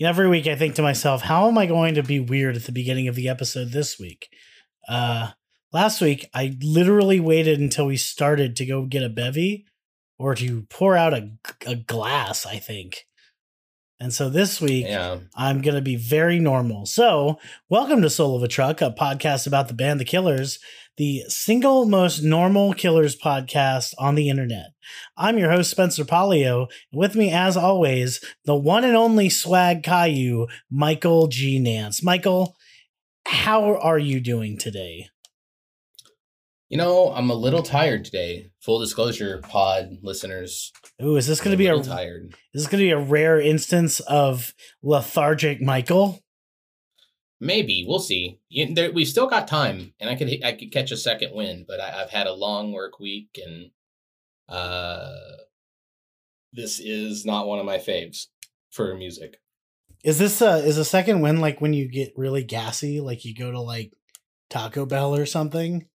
every week I think to myself, how am I going to be weird at the beginning of the episode this week? Uh, last week, I literally waited until we started to go get a bevy or to pour out a, a glass, I think. And so this week, Yeah. I'm going to be very normal. So, welcome to Soul of a Truck, a podcast about the band The Killers, the single most normal Killers podcast on the internet. I'm your host, Spencer Polio. And with me, as always, the one and only swag Caillou, Michael G. Nance. Michael, how are you doing today? You know, I'm a little tired today. Full disclosure, pod listeners. Ooh, is this going to be a tired. is this going to be a rare instance of lethargic Michael? Maybe we'll see. You, there, we've still got time, and I could I could catch a second win. But I, I've had a long work week, and uh, this is not one of my faves for music. Is this a is a second win like when you get really gassy, like you go to like Taco Bell or something?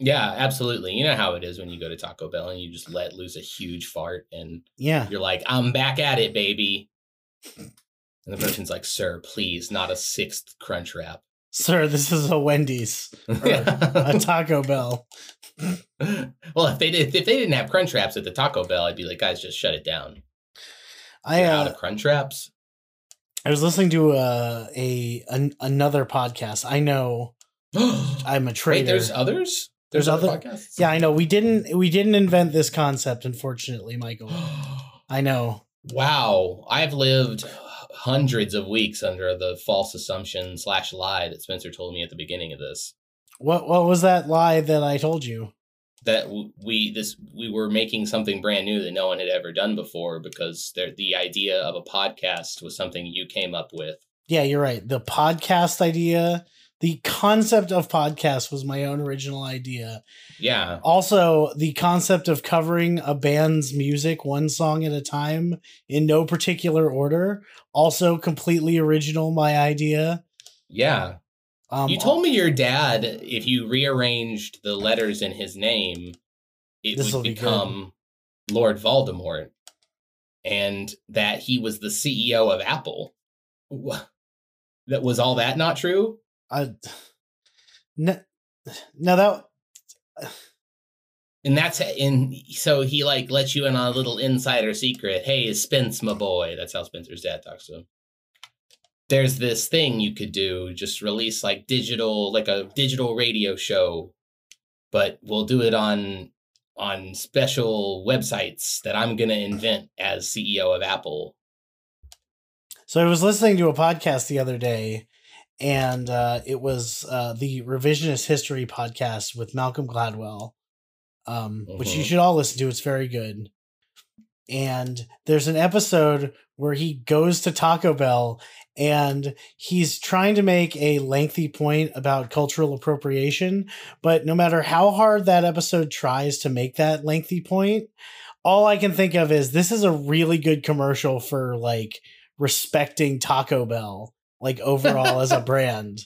Yeah, absolutely. You know how it is when you go to Taco Bell and you just let loose a huge fart, and Yeah. you're like, "I'm back at it, baby." And the person's like, "Sir, please, not a sixth crunch wrap." Sir, this is a Wendy's. A Taco Bell. well, if they did, if they didn't have crunch wraps at the Taco Bell, I'd be like, guys, just shut it down. I You're out uh, of crunch wraps. I was listening to uh, a an, another podcast. I know I'm a traitor. Wait, there's others. There's other, other- podcasts. yeah, I know. We didn't we didn't invent this concept, unfortunately, Michael. I know. wow, I've lived hundreds of weeks under the false assumption slash lie that Spencer told me at the beginning of this What what was that lie that I told you? that we this we were making something brand new that no one had ever done before because there, the idea of a podcast was something you came up with. Yeah, you're right. The podcast idea, the concept of podcast was my own original idea. Yeah, Also, the concept of covering a band's music one song at a time in no particular order, also completely original my idea. yeah. Um, you told me your dad, if you rearranged the letters in his name, it would be become Lord Voldemort, and that he was the CEO of Apple. That was all that not true? I, no, no, that And that's and so he like lets you in on a little insider secret. Hey, is Spence, my boy. That's how Spencer's dad talks to him. There's this thing you could do, just release like digital, like a digital radio show, but we'll do it on on special websites that I'm gonna invent as CEO of Apple. So I was listening to a podcast the other day, and uh, it was uh, the Revisionist History podcast with Malcolm Gladwell, um, which you Mhm. should all listen to. It's very good. And there's an episode where he goes to Taco Bell and he's trying to make a lengthy point about cultural appropriation. But no matter how hard that episode tries to make that lengthy point, all I can think of is this is a really good commercial for like respecting Taco Bell, like overall as a brand.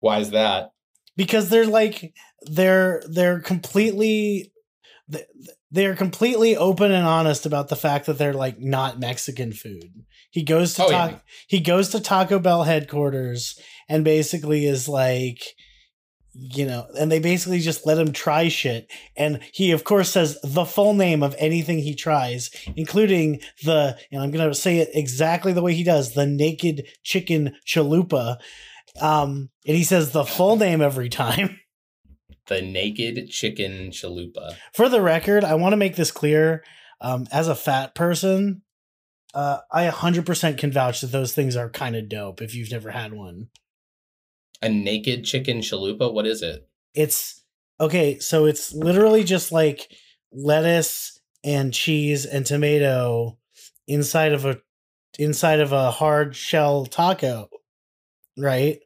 Why is that? Because they're like they're they're completely they're completely open and honest about the fact that they're like not Mexican food. He goes to Oh, Ta- yeah. he goes to Taco Bell headquarters and basically is like you know, and they basically just let him try shit. And he, of course, says the full name of anything he tries, including the, and I'm going to say it exactly the way he does, the naked chicken chalupa. Um, and he says the full name every time. The naked chicken chalupa. For the record, I want to make this clear. Um, as a fat person, uh, I 100% can vouch that those things are kind of dope if you've never had one. A naked chicken chalupa? What is it? It's okay, so it's literally just like lettuce and cheese and tomato inside of a inside of a hard shell taco, right?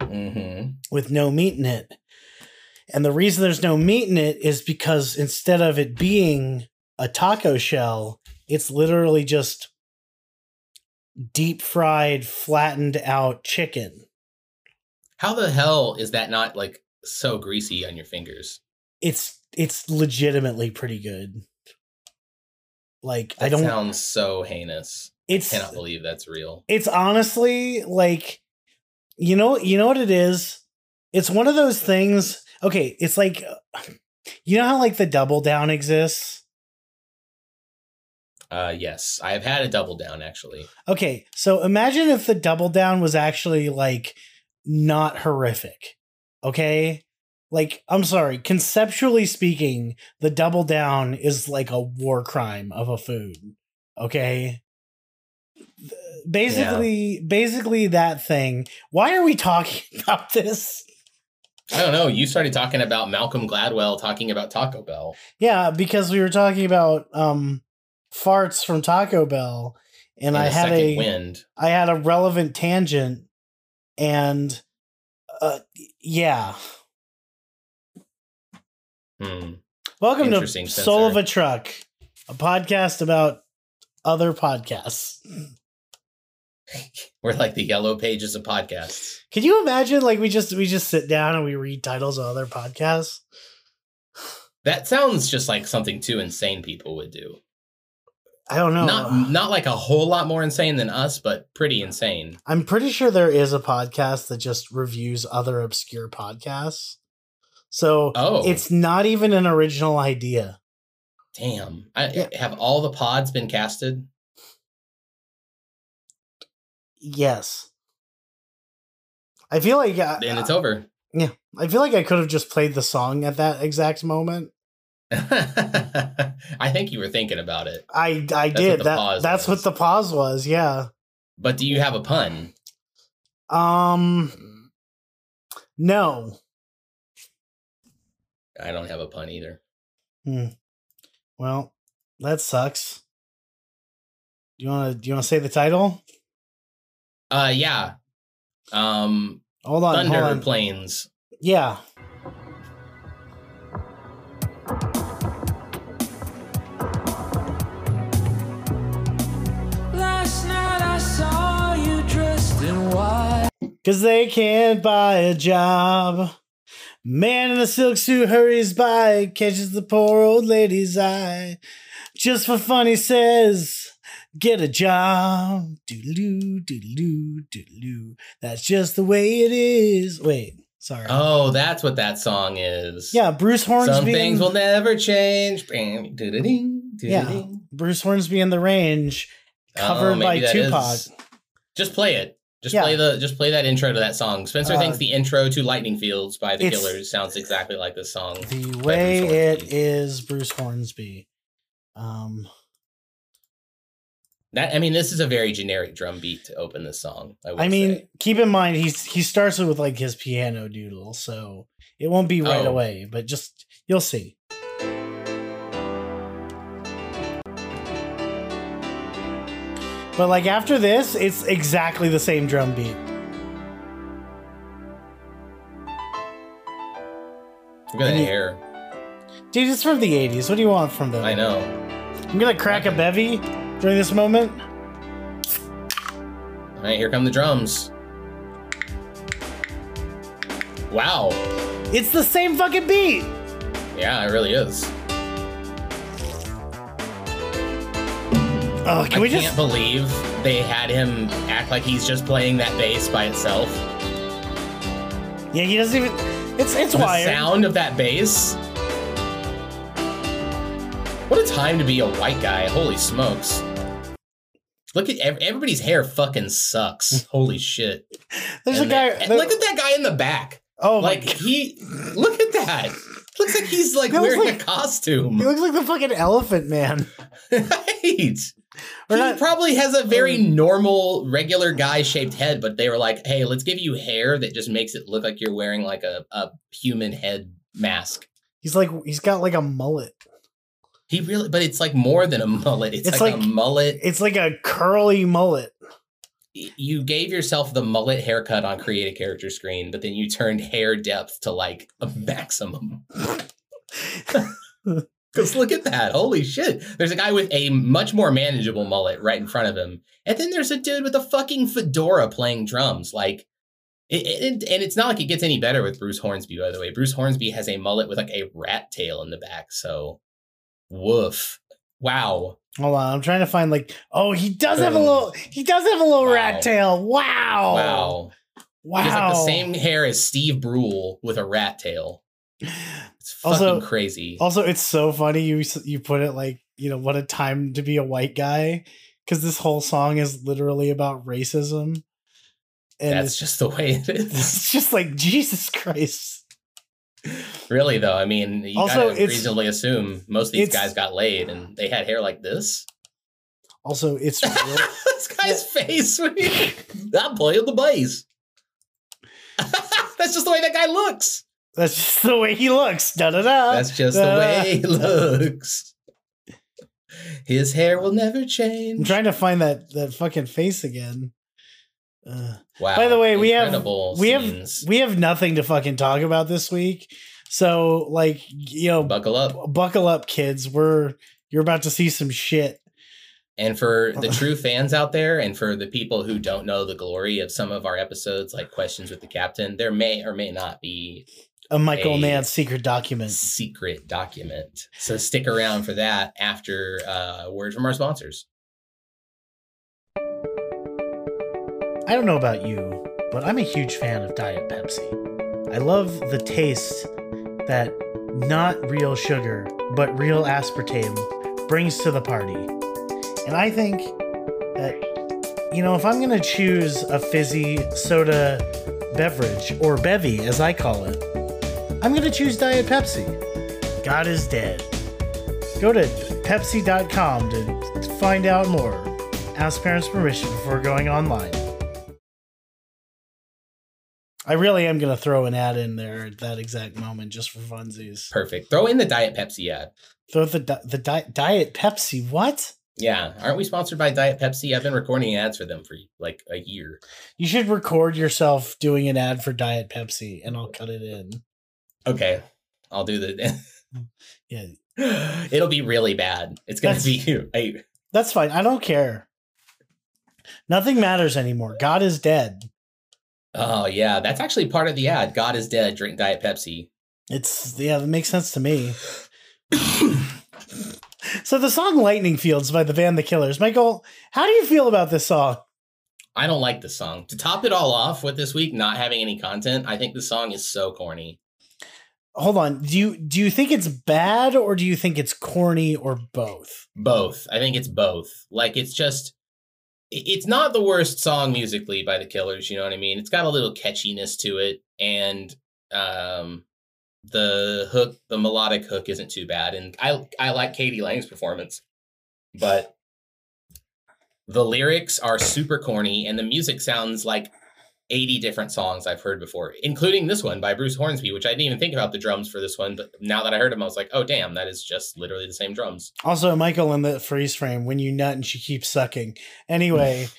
Mm-hmm. With no meat in it. And the reason there's no meat in it is because instead of it being a taco shell, it's literally just deep fried, flattened out chicken. How the hell is that not like so greasy on your fingers? It's it's legitimately pretty good. Like I don't sounds so heinous. It's Cannot believe that's real. it's honestly like you know you know what it is it's one of those things okay it's like you know how like the double down exists Uh, yes, I have had a double down actually. okay so imagine if the double down was actually like not horrific okay like i'm sorry conceptually speaking the double down is like a war crime of a food okay basically basically that thing why are we talking about this I don't know. You started talking about Malcolm Gladwell talking about Taco Bell. yeah because we were talking about um farts from taco bell and in i had a wind. I had a relevant tangent and uh yeah Hmm. welcome to soul of a truck a podcast about other podcasts We're like the yellow pages of podcasts. can you imagine like we just we just sit down and we read titles of other podcasts That sounds just like something two insane people would do. I don't know Not not like a whole lot more insane than us, but pretty insane. i'm pretty sure there is a podcast that just reviews other obscure podcasts so Oh, it's not even an original idea damn. I, Yeah. Have all the pods been casted? yes i feel like uh, And it's over. Yeah. I feel like I could have just played the song at that exact moment. I think you were thinking about it. I I what did that. That's was. what the pause was. Yeah. But do you have a pun? Um. No. I don't have a pun either. Hmm. Well, that sucks. Do you want to? Do you want to say the title? Uh yeah. Um Hold on. Thunder hold on. Plains. Yeah. Cause they can't buy a job. Man in a silk suit hurries by, catches the poor old lady's eye. Just for fun, he says, Get a job. Doodaloo, doodaloo, doodaloo. That's just the way it is. Wait, sorry. Oh, that's what that song is. yeah, Bruce Hornsby. Some things will never change. Yeah. Bruce Hornsby and the Range, covered Oh, by Tupac. is- Just play it. Just Yeah. play the just play that intro to that song. Spencer Uh, thinks the intro to Lightning Fields by the Killers sounds exactly like this song. The way it is Bruce Hornsby. Um, That I mean, this is a very generic drum beat to open this song. I, I mean, say. keep in mind he's he starts with like his piano doodle, so it won't be right Oh. away, but just you'll see. But like after this, it's exactly the same drum beat. look at that hair. Dude, it's from the 80s. What do you want from them? I know. I'm gonna crack a bevy during this moment. All right, here come the drums. Wow. It's the same fucking beat. Yeah, it really is. Oh, can I we can't just believe they had him act like he's just playing that bass by itself. Yeah, he doesn't even it's it's the wired. sound of that bass. What a time to be a white guy. Holy smokes. Look at everybody's hair fucking sucks. Holy shit. There's a guy they- there- look at that guy in the back. Oh my like god. he look at that. Looks like he's like He looks wearing like- a costume. He looks like the fucking elephant man. right. He not- probably has a very um, normal, regular guy shaped head, but they were like, hey, let's give you hair that just makes it look like you're wearing like a, a human head mask. He's like he's got like a mullet. He really, but it's like more than a mullet. It's, It's like, a like- mullet. It's like a curly mullet. You gave yourself the mullet haircut on create a character screen, but then you turned hair depth to like a maximum. Because look at that. Holy shit. There's a guy with a much more manageable mullet right in front of him. And then there's a dude with a fucking fedora playing drums. Like, it, it, and it's not like it gets any better with Bruce Hornsby, by the way. Bruce Hornsby has a mullet with like a rat tail in the back. So, woof. Wow. Hold on, I'm trying to find like. Oh, he does have a little. He does have a little Wow. rat tail. Wow. Wow. Wow. He has like the same hair as Steve Brule with a rat tail. It's fucking Also- crazy. Also, it's so funny you you put it like you know what a time to be a white guy because this whole song is literally about racism, and That's it's just the way it is. it's just like Jesus Christ. really, though, I mean, you Also, gotta reasonably assume most of these guys got laid and they had hair like this. Also, it's real, this guy's face. when he- I'm playing the bass. That's just the way that guy looks. That's just the way he looks. Da da da. That's just the way he looks. His hair will never change. I'm trying to find that that fucking face again. Uh, Wow. By the way, we have- incredible we have we have nothing to fucking talk about this week, so like you know, buckle up. buckle up, kids. We're you're about to see some shit. And for the true fans out there, and for the people who don't know the glory of some of our episodes, like Questions with the Captain, there may or may not be A Michael Hey. Nance secret document. secret document. So stick around for that after uh, a word from our sponsors. I don't know about you, but I'm a huge fan of Diet Pepsi. I love the taste that not real sugar, but real aspartame brings to the party. And I think that, you know, if I'm going to choose a fizzy soda beverage, or bevy as I call it, I'm going to choose Diet Pepsi. God is dead. Go to Pepsi.com to find out more. Ask parents' permission before going online. I really am going to throw an ad in there at that exact moment just for funsies. Perfect. Throw in the Diet Pepsi ad. Throw the di- the di- Diet Pepsi. What? Yeah. Aren't we sponsored by Diet Pepsi? I've been recording ads for them for like a year. You should record yourself doing an ad for Diet Pepsi and I'll cut it in. Okay. I'll do the. Yeah. It'll be really bad. It's going to be. I, That's fine. I don't care. Nothing matters anymore. God is dead. oh, yeah. That's actually part of the ad. God is dead. Drink Diet Pepsi. It's yeah, that makes sense to me. so the song Lightning Fields by the band The Killers. Michael, how do you feel about this song? I don't like this song. To top it all off with this week not having any content, I think the song is so corny. Hold on. Do you do you think it's bad or do you think it's corny or both? Both. I think it's both. Like it's just it's not the worst song musically by the Killers, you know what I mean? It's got a little catchiness to it and um the hook, the melodic hook isn't too bad and I I like k.d. lang's performance. But the lyrics are super corny and the music sounds like 80 different songs I've heard before, including this one by Bruce Hornsby, which I didn't even think about the drums for this one, but now that I heard him, I was like, oh damn, that is just literally the same drums. Also, Michael in the freeze frame when you nut and she keeps sucking. Anyway,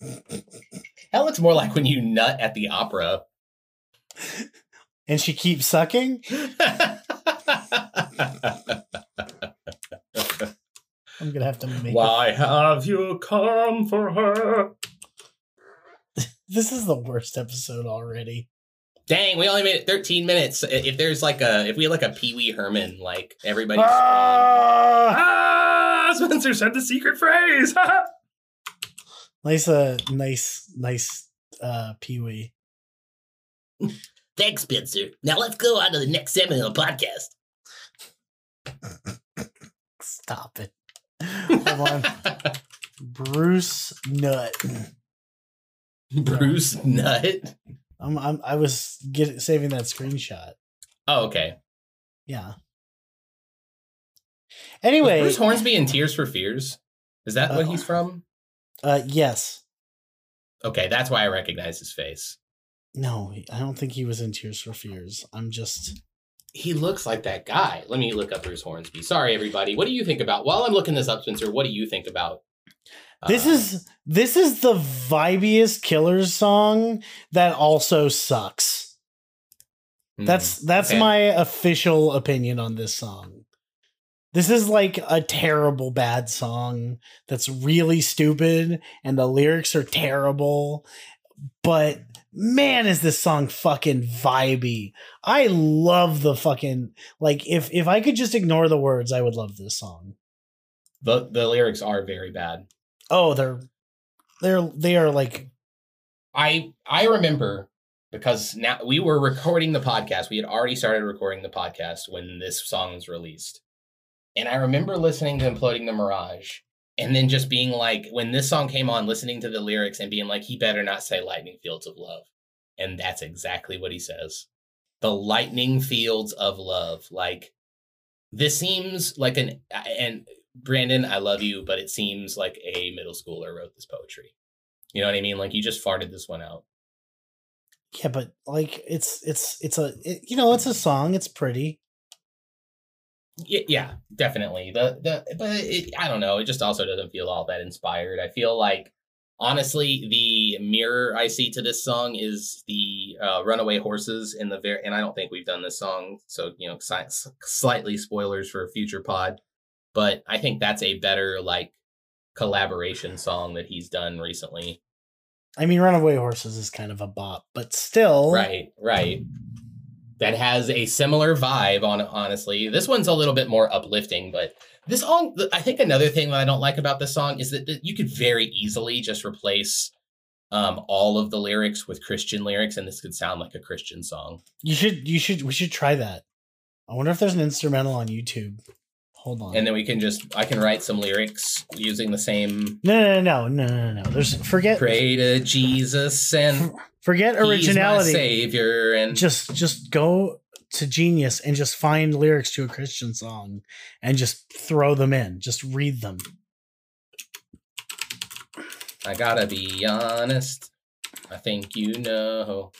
That looks more like when you nut at the opera. and she keeps sucking. I'm gonna have to make. Why have you come for her? This is the worst episode already. Dang, we only made it 13 minutes. If there's like a, if we had like a Pee Wee Herman, like everybody. Ah! ah, Spencer said the secret phrase. Nice, uh, nice, nice, uh, Pee Wee. Thanks, Spencer. Now let's go on to the next segment of the podcast. Stop it. Hold on. Bruce Nut. Bruce Nut. I'm, I'm, I was get, saving that screenshot. Oh, okay. Yeah. Was Anyway, Bruce Hornsby in Tears for Fears. Is that what Uh, he's from? uh, yes. Okay, that's why I recognize his face. No, I don't think he was in Tears for Fears. I'm just. He looks like that guy. Let me look up Bruce Hornsby. Sorry, everybody. What do you think about? While I'm looking this up, Spencer, what do you think about? This uh, is this is the vibiest Killers song that also sucks. hmm, That's that's okay. my official opinion on this song. This is like a terrible bad song that's really stupid and the lyrics are terrible. But man, is this song fucking vibey. I love the fucking like if if I could just ignore the words, I would love this song. The the lyrics are very bad. Oh, they're they're they are like I I remember because now we were recording the podcast. We had already started recording the podcast when this song was released. And I remember listening to Imploding the Mirage and then just being like, when this song came on, listening to the lyrics and being like, he better not say lightning fields of love. And that's exactly what he says. The lightning fields of love. Like, this seems like an, and Brandon, I love you, but it seems like a middle schooler wrote this poetry. You know what I mean? Like, you just farted this one out. yeah, but like it's it's it's a it, you know it's a song. It's pretty. Yeah, definitely. The the but it, I don't know. It just also doesn't feel all that inspired. I feel like honestly, the mirror I see to this song is the uh, "Runaway Horses" in the very. And I don't think we've done this song, so you know, si- slightly spoilers for a future pod. But I think that's a better like collaboration song that he's done recently. I mean, Runaway Horses is kind of a bop, but still, Right, right. That has a similar vibe on honestly. This one's a little bit more uplifting, but this song, I think another thing that I don't like about this song is that, you could very easily just replace um, all of the lyrics with Christian lyrics, and this could sound like a Christian song. You should you should we should try that. I wonder if there's an instrumental on YouTube. Hold on. And then we can just, I can write some lyrics using the same no, no, no, no, no, no, no. There's forget pray to Jesus and forget he's my originality. savior and Just just go to Genius and just find lyrics to a Christian song and just throw them in. Just read them. I gotta be honest. I think you know.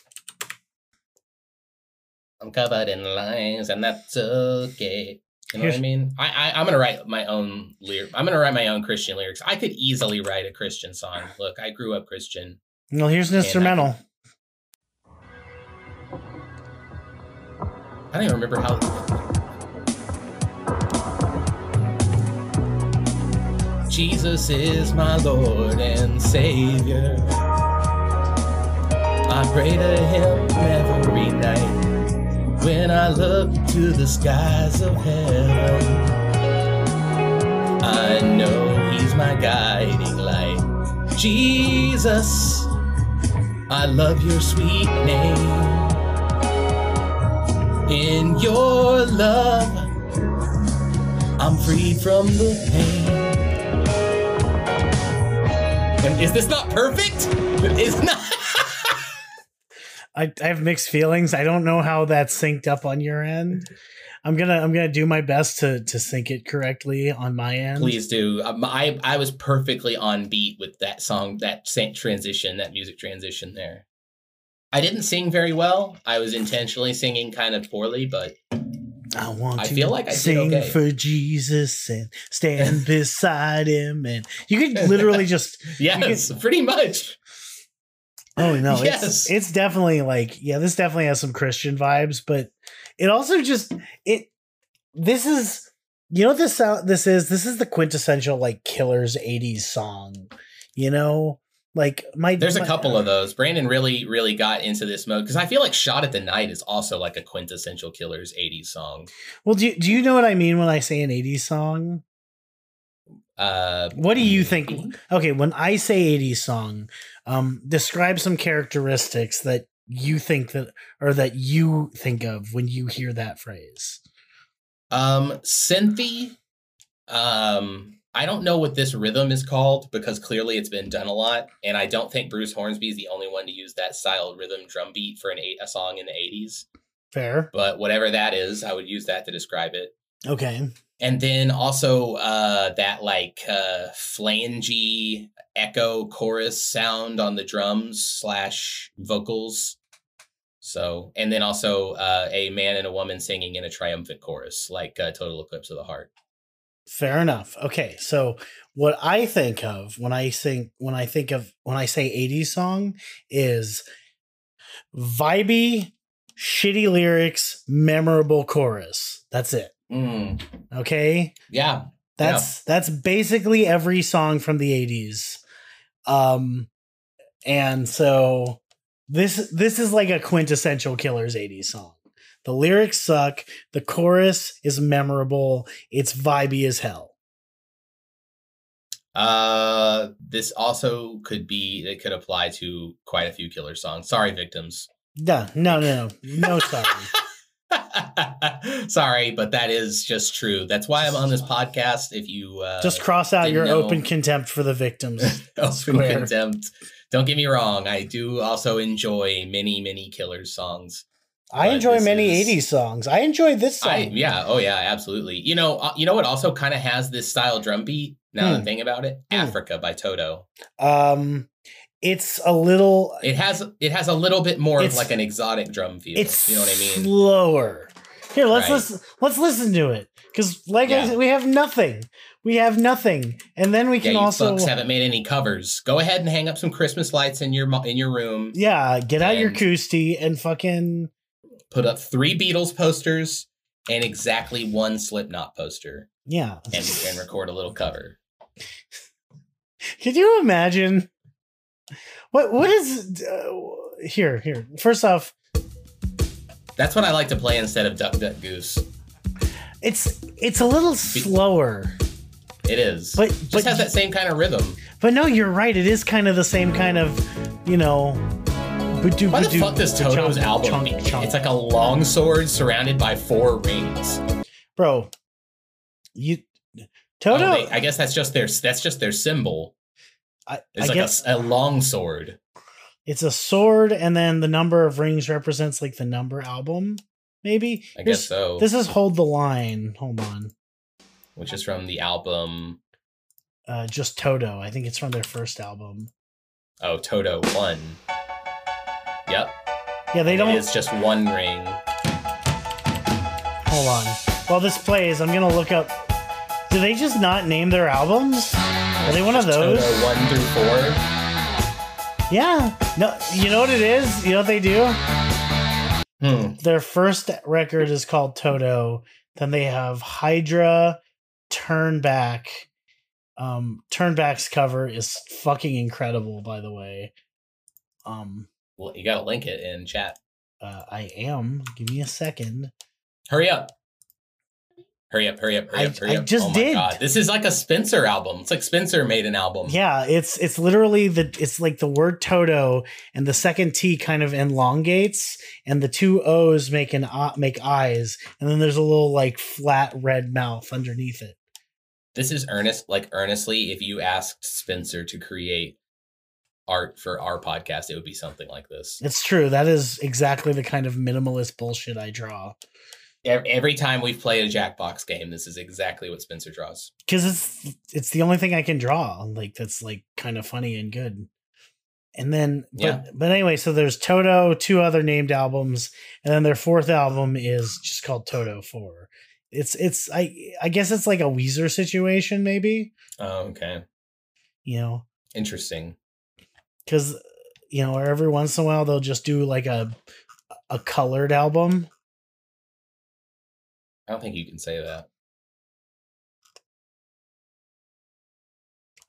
I'm covered in lies, and that's okay. You know what I mean? I, I I'm gonna write my own lyric. I'm gonna write my own Christian lyrics. I could easily write a Christian song. Look, I grew up Christian. Well, here's an I instrumental. I don't even remember how. Jesus is my Lord and Savior. I pray to Him every night when I look to the skies of heaven. I know He's my guiding light. Jesus, I love your sweet name. In your love, I'm freed from the pain. And is this not perfect? It's not. I, I have mixed feelings. I don't know how that's synced up on your end. I'm gonna I'm gonna do my best to to sync it correctly on my end. Please do. Um, I I was perfectly on beat with that song, that transition, that music transition there. I didn't sing very well. I was intentionally singing kind of poorly, but I want I to feel like I sing okay. for Jesus and stand beside him, and you could literally just yes, pretty much. Oh no, Yes. it's it's definitely like yeah, this definitely has some Christian vibes, but it also just it this is you know what this sound this is this is the quintessential like Killers '80s song, you know. Like my There's a my- couple of those. Brandon really, really got into this mode because I feel like "Shot at the Night" is also like a quintessential Killers '80s song. Well, do you, do you know what I mean when I say an 80s song? Uh, What do you think? Okay, when I say 80s song, um, describe some characteristics that you think that or that you think of when you hear that phrase. Um, synthy. Um, I don't know what this rhythm is called because clearly it's been done a lot, and I don't think Bruce Hornsby is the only one to use that style rhythm drum beat for an eight, a song in the '80s. Fair. But whatever that is, I would use that to describe it. Okay. And then also uh, that like uh, flangey echo chorus sound on the drums slash vocals. So, and then also uh, a man and a woman singing in a triumphant chorus, like uh, Total Eclipse of the Heart. Fair enough. Okay, so what I think of when I think when I think of when I say 80s song is vibey, shitty lyrics, memorable chorus. That's it. Mm, Okay? yeah, That's that's basically every song from the 80s. Um and so this this is like a quintessential Killers 80s song. The lyrics suck, the chorus is memorable, it's vibey as hell. Uh, this also could be it could apply to quite a few killer songs. Sorry, victims. No, no, no, no, no. Sorry. Sorry, but that is just true. That's why I'm on this podcast. If you uh, Just cross out your know. open contempt for the victims. open Square. contempt. Don't get me wrong. I do also enjoy many, many Killers songs. I enjoy many is- '80s songs. I enjoy this song. I yeah, oh yeah, absolutely. You know, uh, you know what also kind of has this style drum beat. Now Hmm. I'm thinking about it, Hmm. Africa by Toto. Um, it's a little. It has it has a little bit more of like an exotic drum feel. It's you know what I mean? slower. Here, let's Right. listen. Let's listen to it because, like I Yeah. said, we have nothing. We have nothing, and then we Yeah, can you also. fucks haven't made any covers. Go ahead and hang up some Christmas lights in your in your room. Yeah, get out your Koosty and fucking. Put up three Beatles posters and exactly one Slipknot poster, Yeah. and, and record a little cover. Could you imagine? What what is uh, here? Here, first off, That's what I like to play instead of Duck Duck Goose. it's it's a little slower, It is, but just but has that same kind of rhythm. but no, you're right. It is kind of the same kind of, you know. ba-doo, Why the fuck does Toto's album? chomp, be- chomp. It's like a long sword surrounded by four rings. bro. You Oh, Toto. they- I guess that's just their that's just their symbol. I, It's I like guess a, a long sword. it's a sword, and then the number of rings represents like the number album. Maybe I Here's- guess so. This is hold the line. Hold on. which is from the album Uh, just Toto. I think it's from their first album. Oh Toto One. Yep, Yeah, they don't. It's just one ring. Hold on. While this plays, I'm gonna look up. Do they just not name their albums? Are they one of those? Toto one through four. Yeah. No. You know what it is? You know what they do? Hmm. Their first record is called Toto. Then they have Hydra, Turn Back. Um, Turn Back's cover is fucking incredible, by the way. Um, Well, you gotta link it in chat. uh, I am. Give me a second. Hurry up. Hurry up, hurry up, hurry I- up, hurry I up. just oh my did. god. This is like a Spencer album. It's like Spencer made an album. Yeah, it's it's literally the it's like the word Toto, and the second T kind of elongates, and the two O's make an uh, make eyes, and then there's a little like flat red mouth underneath it. This is earnest, like earnestly, if you asked Spencer to create art for our podcast, it would be something like this. It's true. That is exactly the kind of minimalist bullshit I draw. Ev- Every time we've played a Jackbox game, this is exactly what Spencer draws. because it's it's the only thing I can draw like that's like kind of funny and good. And then, but, Yeah. but anyway, so there's Toto, two other named albums, and then their fourth album is just called Toto Four. It's it's I I guess it's like a Weezer situation maybe Oh, okay. you know Interesting. because you know every once in a while they'll just do like a a colored album. I don't think you can say that.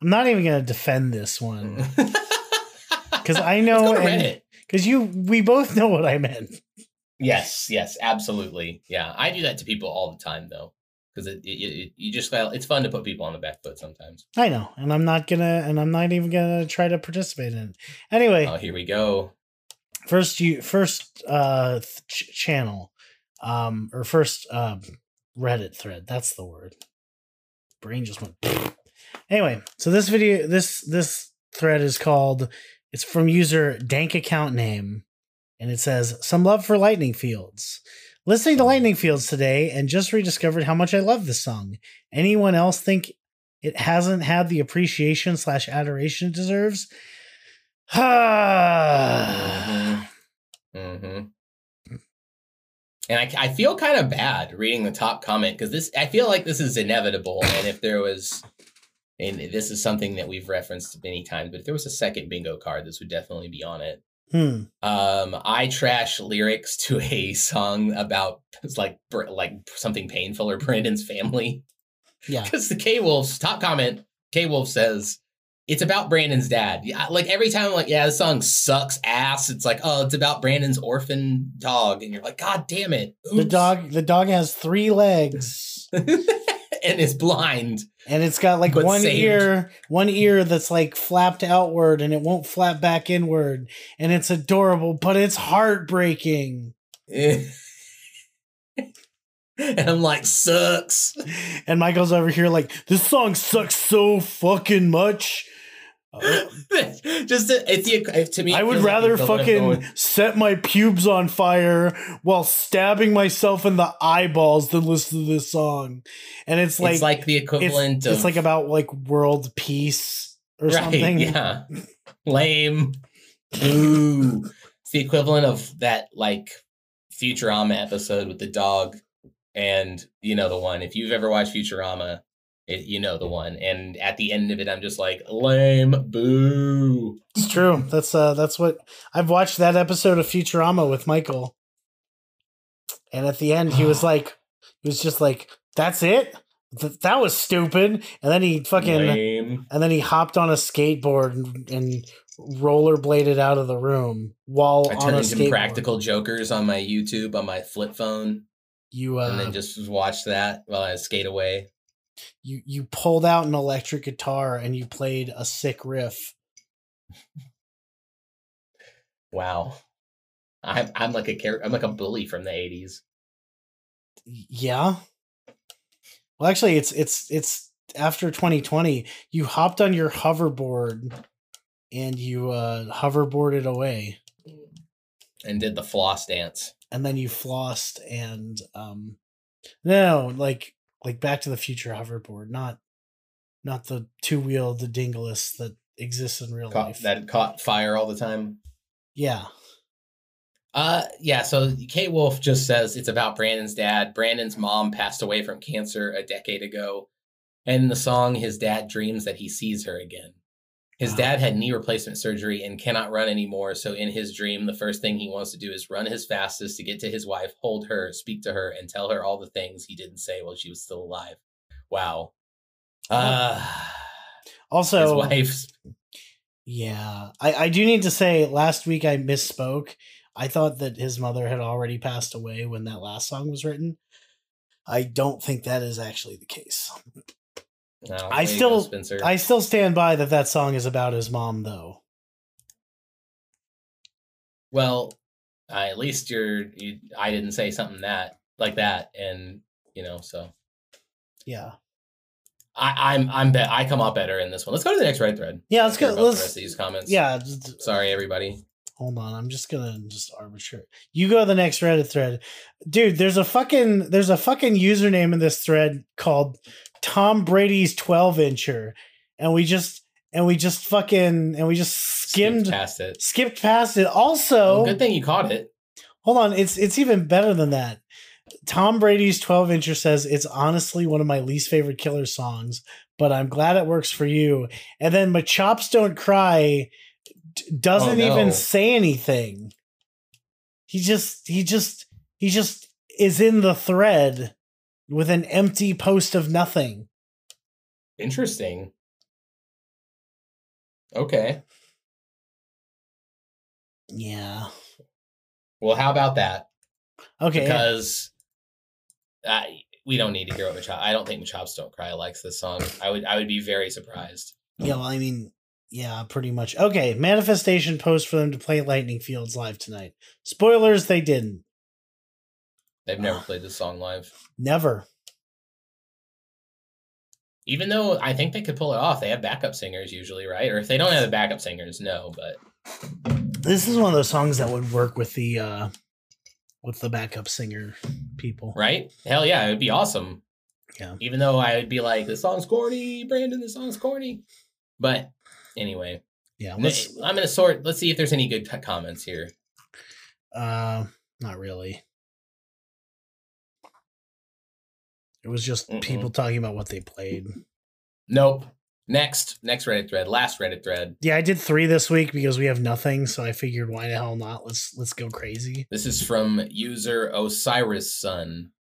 I'm not even gonna defend this one Because I know because you we both know what I meant. Yes, yes, absolutely. Yeah, I do that to people all the time though, because it, it, it you just it's fun to put people on the back foot sometimes. I know, and I'm not gonna, and I'm not even gonna try to participate in it. Anyway, Oh, here we go. first you first uh ch- channel, um, or first um Reddit thread. That's the word. Brain just went. Anyway, so this video, this this thread is called. It's from user dank account name, and it says some love for lightning fields. Listening to lightning fields today, and just rediscovered how much I love this song. Anyone else think it hasn't had the appreciation slash adoration it deserves? Ah. Mm-hmm. And I, I feel kind of bad reading the top comment because this I feel like this is inevitable. And if there was, and this is something that we've referenced many times, but if there was a second bingo card, this would definitely be on it. Hmm. Um, I trash lyrics to a song about it's like like something painful or Brandon's family Yeah. because the K Wolves top comment K Wolf says it's about Brandon's dad. Yeah, like every time, I'm like yeah, this song sucks ass. It's like oh, it's about Brandon's orphan dog, and you're like, God damn it, The dog. The dog has three legs. and is blind. and it's got like one saved. ear, one ear that's like flapped outward, and it won't flap back inward, and it's adorable, but it's heartbreaking. and I'm like, sucks. And Michael's over here like, this song sucks so fucking much. Uh, Just to, it's the, to me. I would like rather of fucking set my pubes on fire while stabbing myself in the eyeballs than listen to this song. And it's like, it's like the it's, equivalent of it's like about like world peace or right, something. Yeah, lame. Boo. it's the equivalent of that like Futurama episode with the dog, and you know the one. If you've ever watched Futurama, it, you know the one. And at the end of it, I'm just like lame. Boo. It's true. That's uh that's what I've watched that episode of Futurama with Michael. And at the end he was like he was just like, That's it? Th- that was stupid. And then he fucking lame. and then he hopped on a skateboard and, and rollerbladed out of the room while I on turned a into skateboard. practical jokers on my YouTube on my flip phone, You uh and then just watch that while I skate away. You you pulled out an electric guitar and you played a sick riff. Wow. I'm I'm like a character. I'm like a bully from the '80s. Yeah. Well, actually, it's it's it's after 2020. You hopped on your hoverboard and you uh hoverboarded away, and did the floss dance. and then you flossed and um no, like like Back to the Future hoverboard, not not the two wheel the dingless that exists in real Caught, life. that caught fire all the time. yeah. Uh, yeah. So K Wolf just says it's about Brandon's dad. Brandon's mom passed away from cancer a decade ago, and in the song, his dad dreams that he sees her again. His dad had knee replacement surgery and cannot run anymore. So in his dream, the first thing he wants to do is run his fastest to get to his wife, hold her, speak to her, and tell her all the things he didn't say while she was still alive. Wow. Uh, his Also, wife's Yeah, I, I do need to say last week I misspoke. I thought that his mother had already passed away when that last song was written. I don't think that is actually the case. No, I still- go, I still stand by that that song is about his mom, though. Well, uh, at least you're. You, I didn't say something that like that, and you know, so Yeah, I, I'm I'm bet I come out better in this one. Let's go to the next Reddit thread. yeah. Let's go. Let's rest of these comments. yeah. Sorry, everybody. hold on. I'm just gonna just arbitrary. You go to the next Reddit thread, dude. There's a fucking there's a fucking username in this thread called Tom Brady's 12 incher, and we just and we just fucking and we just skimmed Skipped past it. skipped past it. Also, Well, good thing you caught it. hold on, it's it's even better than that. Tom Brady's 12 incher says it's honestly one of my least favorite killer songs, but I'm glad it works for you. And then Machops don't cry doesn't Oh, no. even say anything. He just he just he just is in the thread with an empty post of nothing. Interesting. Okay. Yeah. Well, how about that? Okay. Because uh, we don't need to hear what Machop. I don't think Machops Don't Cry likes this song. I would I would be very surprised. Yeah, well, I mean, yeah, pretty much. Okay, manifestation post for them to play Lightning Fields live tonight. Spoilers, they didn't. They've never played this song live. Never. Even though I think they could pull it off, they have backup singers usually, right? Or if they don't have the backup singers, no. But This is one of those songs that would work with the uh with the backup singer people. right? Hell yeah, it would be awesome. Yeah. Even though I would be like, "This song's corny, Brandon. This song's corny." But anyway, Yeah, I'm gonna sort. Let's see if there's any good comments here. uh not really. It was just Mm-mm. people talking about what they played. Nope. Next, next Reddit thread, last Reddit thread. Yeah, I did 3 this week because we have nothing, so I figured why the hell not? Let's let's go crazy. This is from user Osiris Sun,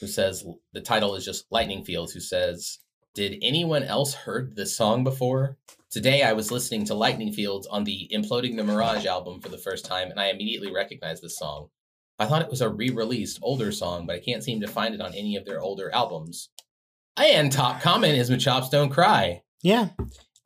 who says the title is just Lightning Fields. Who says, "Did anyone else heard this song before? Today I was listening to Lightning Fields on the Imploding the Mirage album for the first time, and I immediately recognized this song. I thought it was a re-released older song, but I can't seem to find it on any of their older albums. And top comment is Machops don't cry. Yeah.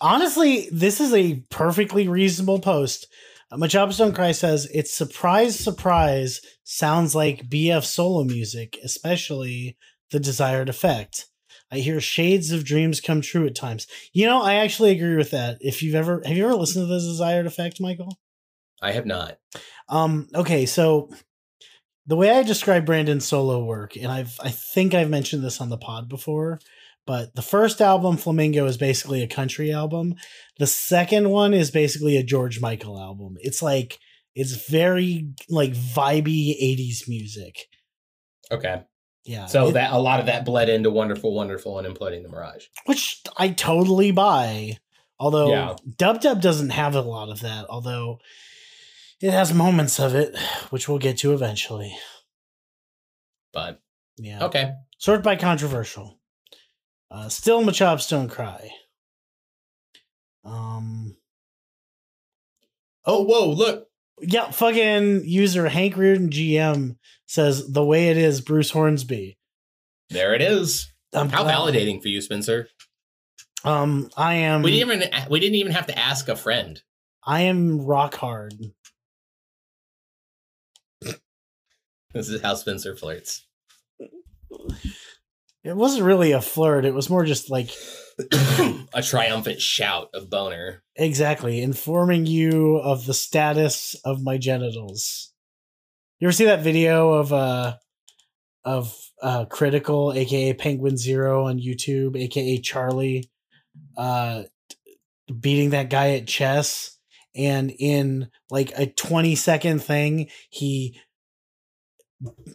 Honestly, this is a perfectly reasonable post. Uh, Machops Don't Cry says, It's surprise, surprise, sounds like BF solo music, especially the desired effect. I hear shades of dreams come true at times. You know, I actually agree with that. If you've ever, have you ever listened to the desired effect, Michael? I have not. Um, okay, so the way I describe Brandon's solo work, and I've I think I've mentioned this on the pod before, but the first album, Flamingo, is basically a country album. The second one is basically a George Michael album. It's like it's very like vibey 80s music. Okay. Yeah. So it- that a lot of that bled into Wonderful, Wonderful, and Imploding the Mirage. which I totally buy. Although Yeah. Dub Dub doesn't have a lot of that, although it has moments of it, which we'll get to eventually. But Yeah. okay. Sort by controversial. Uh, still Machops don't cry. Um. Oh, whoa, look. Yeah, fucking user Hank Reardon GM says the way it is, Bruce Hornsby. There it is. I'm How glad- validating for you, Spencer. Um, I am. We didn't even we didn't even have to ask a friend. I am rock hard. This is how Spencer flirts. It wasn't really a flirt. It was more just like a triumphant shout of boner. exactly informing you of the status of my genitals. You ever see that video of uh of uh critical, aka Penguin Zero on YouTube, aka Charlie, uh beating that guy at chess, and in like a 20 second thing, he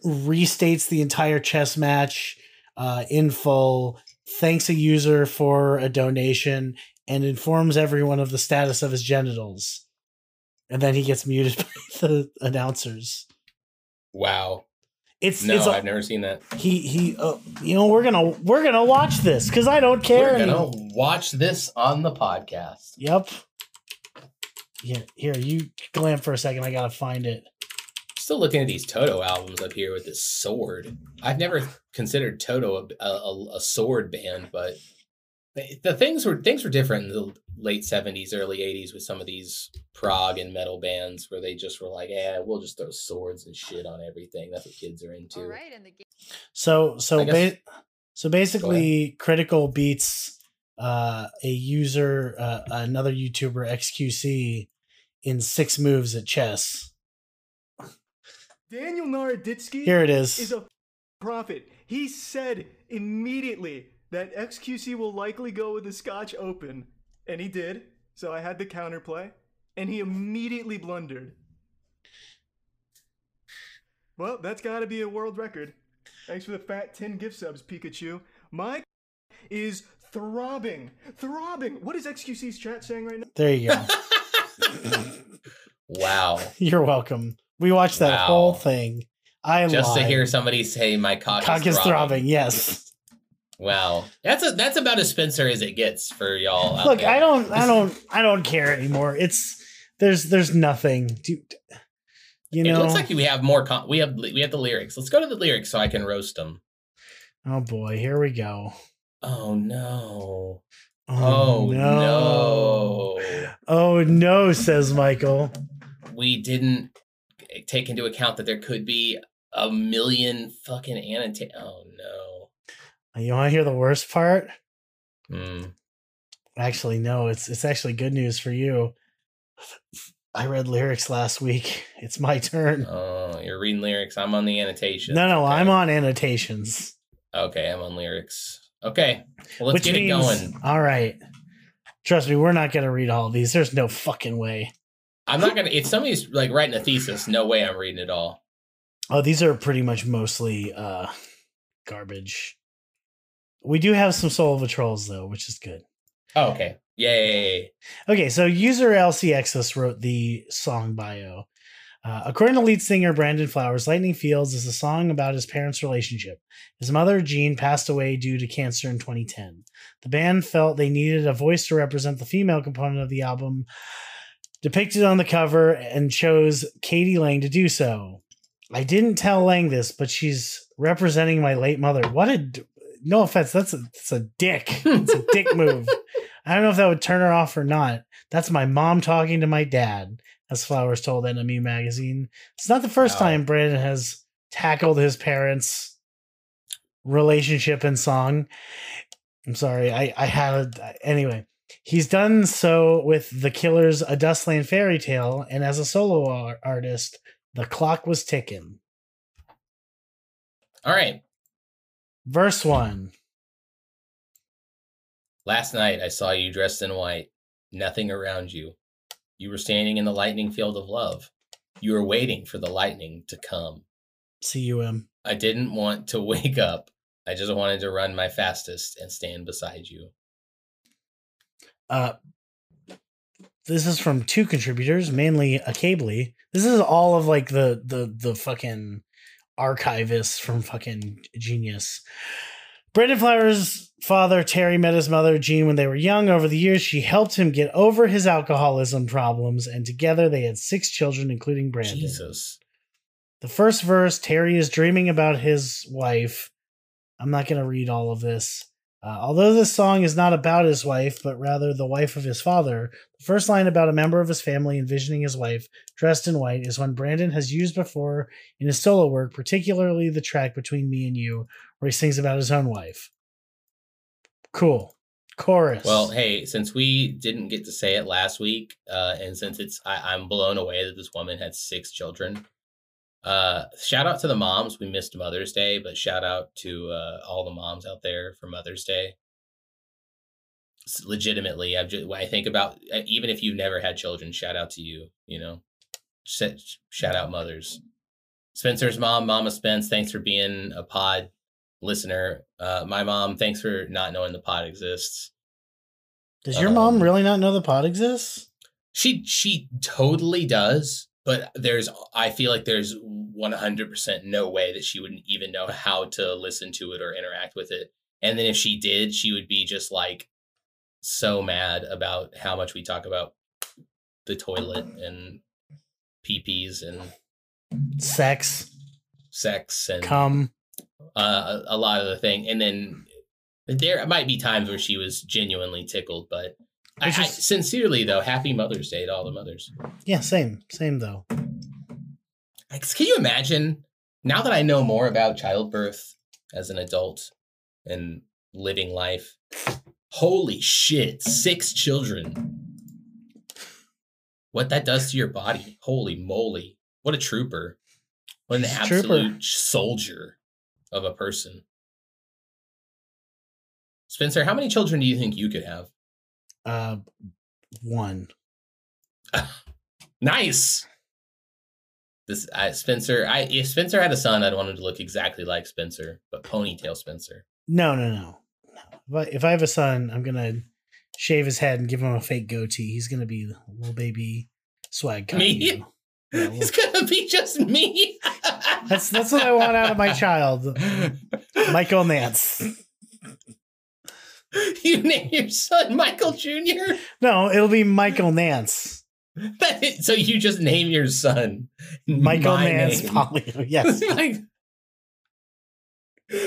restates the entire chess match uh, in full, thanks a user for a donation, and informs everyone of the status of his genitals. And then he gets muted by the announcers. Wow. It's No, it's a- I've never seen that. he he uh, you know we're gonna we're gonna watch this because I don't care We're gonna anymore. watch this on the podcast. Yep. Yeah, here you glam for a second. I gotta find it. Still looking at these Toto albums up here with this sword. I've never considered Toto a, a, a sword band, but the- the things were things were different in the late seventies, early eighties with some of these prog and metal bands where they just were like, "Yeah, we'll just throw swords and shit on everything." That's what kids are into. All right, and the game. So so guess- ba- so basically, critical beats uh, a user, uh, another YouTuber XQC, in six moves at chess. Daniel Naroditsky Here it is. is a prophet. He said immediately that XQC will likely go with the Scotch Open, and he did. So I had the counterplay, and he immediately blundered. Well, that's got to be a world record. Thanks for the fat 10 gift subs, Pikachu. My is throbbing. Throbbing. What is XQC's chat saying right now? there you go. Wow. You're welcome. We watched that Wow. whole thing. I am Just to hear somebody say my cock, cock is throbbing. Yes. Wow. That's a, that's about as Spencer as it gets for y'all. Look. I don't, I don't, I don't care anymore. It's there's, there's nothing. Dude, you know, it looks like we have more. Con- we have we have the lyrics. Let's go to the lyrics so I can roast them. oh boy, here we go. Oh no! Oh, oh no! Oh no, says Michael. We didn't take into account that there could be a million fucking annotate. Oh no! You want to hear the worst part? Hmm. Actually, no. It's it's actually good news for you. I read lyrics last week. It's my turn. Oh, you're reading lyrics. I'm on the annotations. no, no, Okay. I'm on annotations. Okay, I'm on lyrics. Okay, well, let's which get means, it going. all right. Trust me, we're not gonna read all these. There's no fucking way. I'm not gonna. If somebody's like writing a thesis, no way I'm reading it all. Oh, these are pretty much mostly uh garbage. We do have some Soul of a Trolls though, which is good. Oh, okay. Yay! Okay, so user LCXS wrote the song bio. Uh, according to lead singer Brandon Flowers, Lightning Fields is a song about his parents' relationship. His mother, Jean, passed away due to cancer in 2010. The band felt they needed a voice to represent the female component of the album depicted on the cover and chose k.d. lang to do so. I didn't tell Lang this, but she's representing my late mother. What a. d- no offense, that's a that's a dick. It's a dick move. I don't know if that would turn her off or not. That's my mom talking to my dad, as Flowers told NME magazine. It's not the first Wow. time Brandon has tackled his parents' relationship in song. I'm sorry, I I had a, anyway. He's done so with the Killers' "A Dustland Fairy Tale," and as a solo ar- artist, the clock was ticking. All right. Verse one. Last night I saw you dressed in white, nothing around you. You were standing in the lightning field of love. You were waiting for the lightning to come. C-U-M. I didn't want to wake up. I just wanted to run my fastest and stand beside you. Uh, this is from two contributors, mainly a Cably. This is all of like the the the fucking archivists from fucking Genius. Brandon Flowers' father, Terry, met his mother, Jean, when they were young. Over the years, she helped him get over his alcoholism problems, and together they had six children, including Brandon. Jesus. The first verse, Terry is dreaming about his wife. I'm not going to read all of this. Uh, although this song is not about his wife, but rather the wife of his father, the first line about a member of his family envisioning his wife dressed in white is one Brandon has used before in his solo work, particularly the track Between Me and You, where he sings about his own wife. Cool. Chorus. Well, hey, since we didn't get to say it last week, uh, and since it's I, I'm blown away that this woman had six children. Uh, shout out to the moms. We missed Mother's Day, but shout out to uh, all the moms out there for Mother's Day. Legitimately, I've just when I think about uh, even if you've never had children, shout out to you. You know, Sh- shout out mothers. Spencer's mom, Mama Spence, thanks for being a pod listener. Uh, my mom, thanks for not knowing the pod exists. Does your mom um, really not know the pod exists? She she totally does, but there's I feel like there's 100% no way that she wouldn't even know how to listen to it or interact with it. And then if she did, she would be just like so mad about how much we talk about the toilet and peepees and Sex, sex and come uh, a, a lot of the thing. And then there might be times where she was genuinely tickled, but I, I, sincerely though, happy Mother's Day to all the mothers. Yeah, same. Same though. Like, Can you imagine now that I know more about childbirth as an adult and living life? Holy shit, six children. What that does to your body. Holy moly. What a trooper. What an She's a trooper. absolute soldier of a person. Spencer, how many children do you think you could have? Uh, one. Nice. This I, Spencer. I if Spencer had a son, I'd want him to look exactly like Spencer, but ponytail Spencer. No, no, no, no. If I, if I have a son, I'm gonna shave his head and give him a fake goatee. He's gonna be a little baby swag. Me? Yeah, well, It's gonna be just me. that's that's what I want out of my child, Michael Nance. you name your son Michael Jr. No, it'll be Michael Nance. Is- so you just name your son Michael my Nance name. Polio. Yes. Like,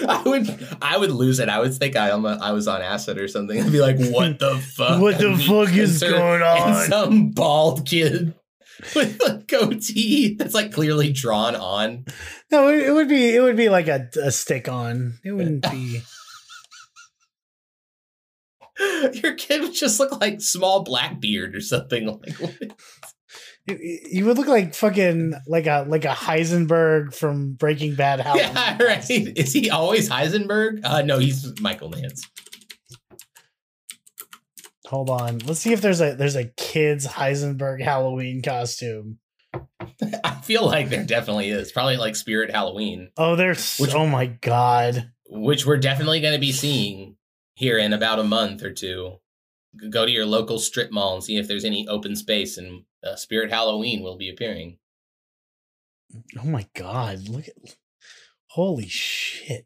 I would, I would lose it. I would think I, am I was on acid or something. I'd be like, "What the fuck? What the fuck is going on? some bald kid with a goatee that's like clearly drawn on. No, it, it would be it would be like a, a stick on. It wouldn't be. Your kid would just look like small Blackbeard or something. Like, what? You would look like fucking like a like a Heisenberg from Breaking Bad. How yeah, right. Is he always Heisenberg? Uh, no, he's Michael Nance. Hold on, let's see if there's a there's a kid's Heisenberg Halloween costume. I feel like there definitely is. Probably like Spirit Halloween. Oh, there's Which- oh my god. which we're definitely going to be seeing here in about a month or two. Go to your local strip mall and see if there's any open space, and uh, Spirit Halloween will be appearing. Oh my god. Look at holy shit.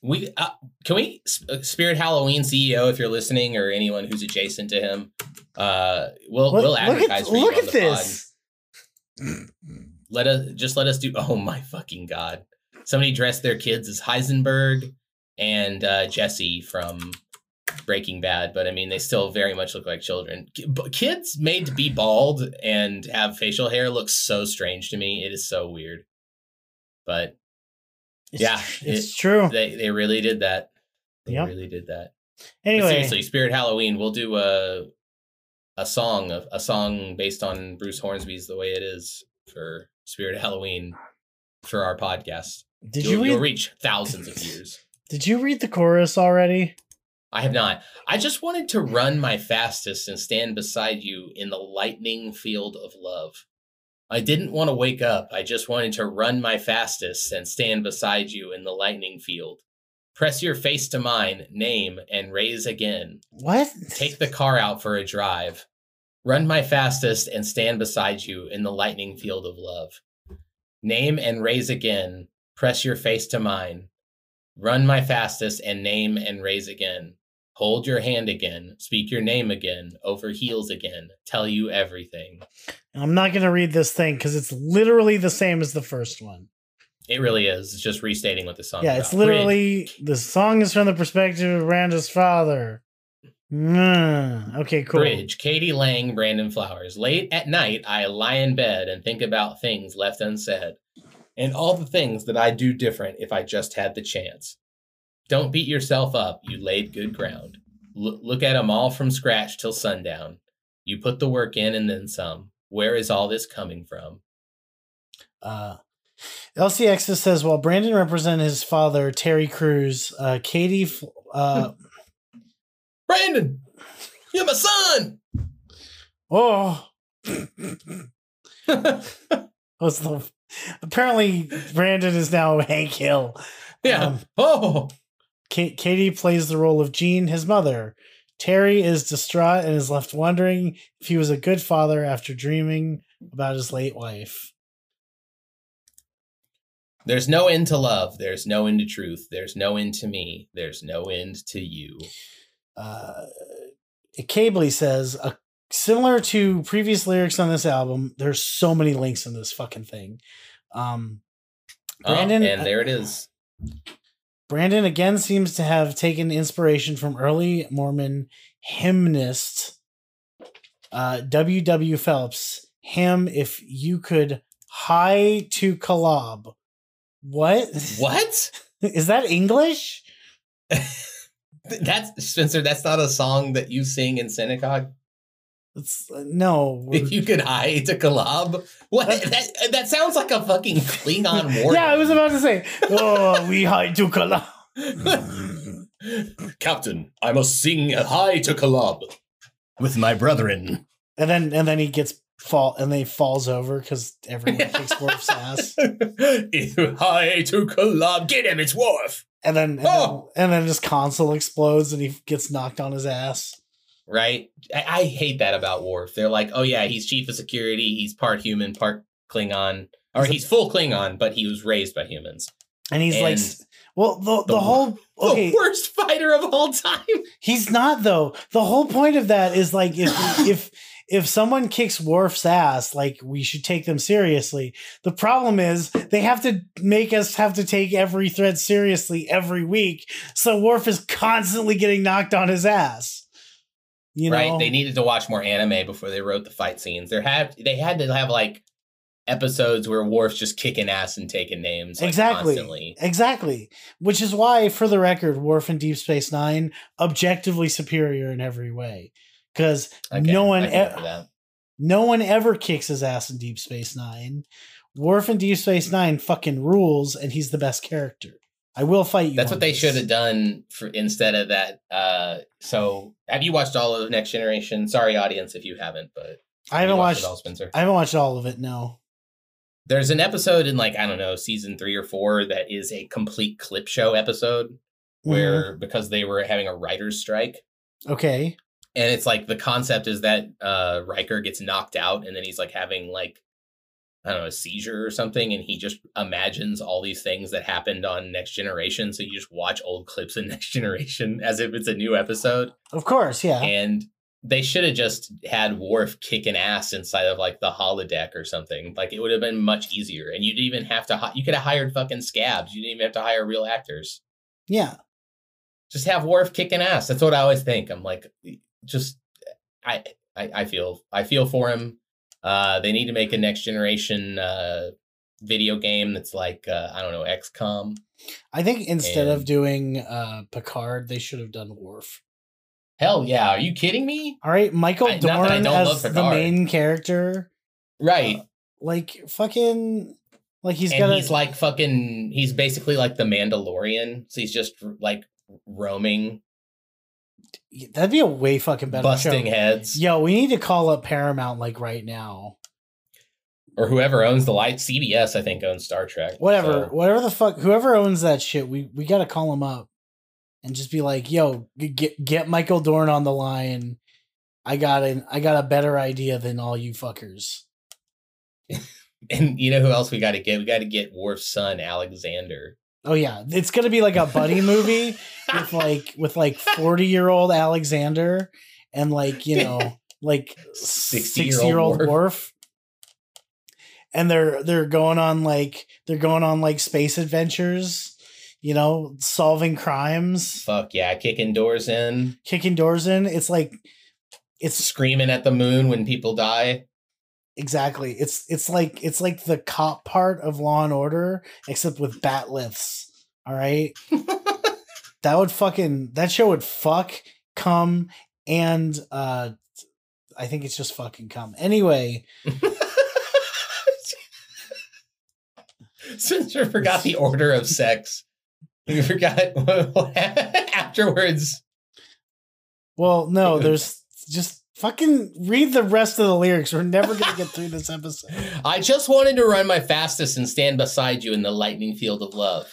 We uh, can we uh, Spirit Halloween CEO, if you're listening, or anyone who's adjacent to him, uh, we'll Look, we'll look advertise at for you look on at the this. pod. Let us just let us do. Oh my fucking god! Somebody dressed their kids as Heisenberg. And uh, Jesse from Breaking Bad, but I mean, they still very much look like children. Kids made to be bald and have facial hair looks so strange to me. It is so weird. But It's, Yeah, it's it- true. they they really did that. They Yep. really did that. But Anyway, seriously, Spirit Halloween, we'll do a a song of a song based on Bruce Hornsby's "The Way It Is" for Spirit Halloween for our podcast. did you'll, you you'll reach thousands of views. Did you read the chorus already? I have not. I just wanted to run my fastest and stand beside you in the lightning field of love. I didn't want to wake up. I just wanted to run my fastest and stand beside you in the lightning field. Press your face to mine, name, and raise again. What? Take the car out for a drive. Run my fastest and stand beside you in the lightning field of love. Name and raise again. Press your face to mine. Run my fastest and name and raise again. Hold your hand again. Speak your name again. Over heels again. Tell you everything. I'm not going to read this thing because it's literally the same as the first one. It really is. It's just restating what the song. yeah, it's literally the song is from the perspective of Miranda's father. Mm, okay, cool. Bridge, k.d. lang, Brandon Flowers. Late at night, I lie in bed and think about things left unsaid and all the things that I'd do different if I just had the chance. Don't beat yourself up. You laid good ground. L- look at 'em all from scratch till sundown. You put the work in and then some. Where is all this coming from? Uh, LCX says while Brandon represented his father Terry Crews, uh, k.d., f- uh, Brandon, you're my son. oh, what's the? Apparently, Brandon is now Hank Hill. yeah. Um, oh, Ka- k.d. plays the role of Jean, his mother. Terry is distraught and is left wondering if he was a good father after dreaming about his late wife. there's no end to love. There's no end to truth. There's no end to me. There's no end to you. uh, Cabley says, uh, similar to previous lyrics on this album, there's so many links in this fucking thing. Um, Oh, Brandon, and uh, there it is. Brandon again seems to have taken inspiration from early Mormon hymnist uh, W.W. Phelps. Hymn, if you could hie to Kolob. What? What? Is that English? That's Spencer. That's not a song that you sing in synagogue. It's uh, no. If you could hie to Kolob, what? That, that sounds like a fucking Klingon war. yeah, I was about to say. Oh, we hie to Kolob. Captain, I must sing a hie to Kolob with my brethren. And then and then he gets fall and then he falls over because everyone kicks Worf's ass. hie to Kolob. Get him, it's Worf. And then and, Oh! then and then his console explodes and he gets knocked on his ass. Right? I, I hate that about Worf. They're like, oh yeah, he's chief of security. He's part human, part Klingon. Or He's full Klingon, but he was raised by humans. And he's like, And s- well, the the, the- whole okay, The worst fighter of all time. he's not though. The whole point of that is like if if if someone kicks Worf's ass, like we should take them seriously. The problem is they have to make us have to take every threat seriously every week. So Worf is constantly getting knocked on his ass. You know, right? They needed to watch more anime before they wrote the fight scenes. There had they had to have like episodes where Worf's just kicking ass and taking names like, exactly, constantly. exactly. Which is why, for the record, Worf and Deep Space Nine objectively superior in every way. Because no one, e- no one ever kicks his ass in Deep Space Nine. Worf in Deep Space Nine fucking rules, and he's the best character. I will fight you. That's what they this. should have done for instead of that. Uh, so have you watched all of Next Generation? Sorry, audience, if you haven't, but I haven't watched. it all, Spencer. I haven't watched all of it. No. There's an episode in like I don't know season three or four that is a complete clip show episode Mm-hmm. where because they were having a writers strike Okay. and it's like the concept is that uh Riker gets knocked out and then he's like having like I don't know a seizure or something and he just imagines all these things that happened on Next Generation so you just watch old clips in Next Generation as if it's a new episode Of course. Yeah. and they should have just had Worf kicking ass inside of like the holodeck or something like it would have been much easier and you'd even have to hi- you could have hired fucking scabs you didn't even have to hire real actors Yeah. just have Worf kicking ass. That's what I always think. I'm like, just I I, I feel I feel for him. Uh, they need to make a next generation uh, video game that's like uh, I don't know XCOM. I think instead of doing uh Picard, they should have done Worf. Hell yeah! Are you kidding me? All right, Michael I- not that I Dorn as the main character, Right. Uh, like fucking, like he's and got he's like fucking. He's basically like the Mandalorian. So he's just like roaming, that'd be a way fucking better busting show. heads, Yo, we need to call up Paramount like right now. or whoever owns the light. CBS, I think, owns Star Trek. Whatever, So- whatever the fuck, whoever owns that shit, we we gotta call him up and just be like, "Yo, get get Michael Dorn on the line. I got an I got a better idea than all you fuckers." And you know who else we got to get? We got to get Worf's son, Alexander. Oh yeah, it's gonna be like a buddy movie with like with like forty year old Alexander and like you know like 60-year-old year old. Worf. And they're they're going on like they're going on like space adventures, you know, solving crimes, Fuck yeah, kicking doors in, kicking doors in. It's like it's screaming at the moon when people die. Exactly it's it's like it's like the cop part of Law and Order, except with bat'leths. All right. that would fucking that show would fuck come and uh I think it's just fucking come. Anyway, Spencer forgot the order of sex. You forgot afterwards. well, no, there's just fucking read the rest of the lyrics. We're never gonna get through this episode. I just wanted to run my fastest and stand beside you in the lightning field of love.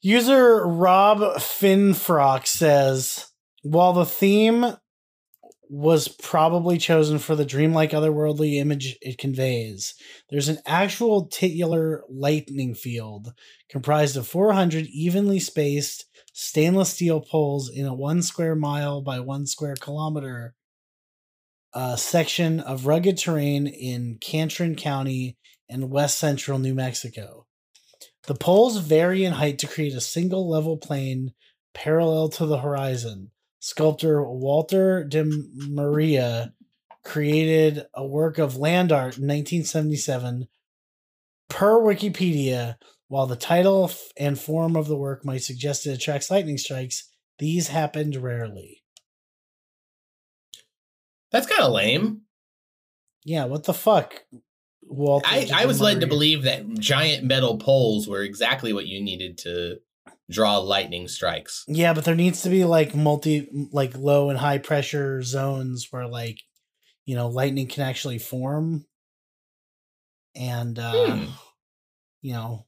User Rob Finfrock says, while the theme was probably chosen for the dreamlike otherworldly image it conveys, there's an actual titular lightning field comprised of 400 evenly spaced stainless steel poles in a one square mile by one square kilometer uh, section of rugged terrain in Catron County in west central New Mexico. The poles vary in height to create a single level plane parallel to the horizon. Sculptor Walter de Maria created a work of land art in 1977 per Wikipedia. While the title and form of the work might suggest it attracts lightning strikes, these happened rarely. That's kind of lame. Yeah, what the fuck? Walter I, I was led to believe that giant metal poles were exactly what you needed to draw lightning strikes. Yeah, but there needs to be like multi like low and high pressure zones where like you know lightning can actually form and uh Hmm. you know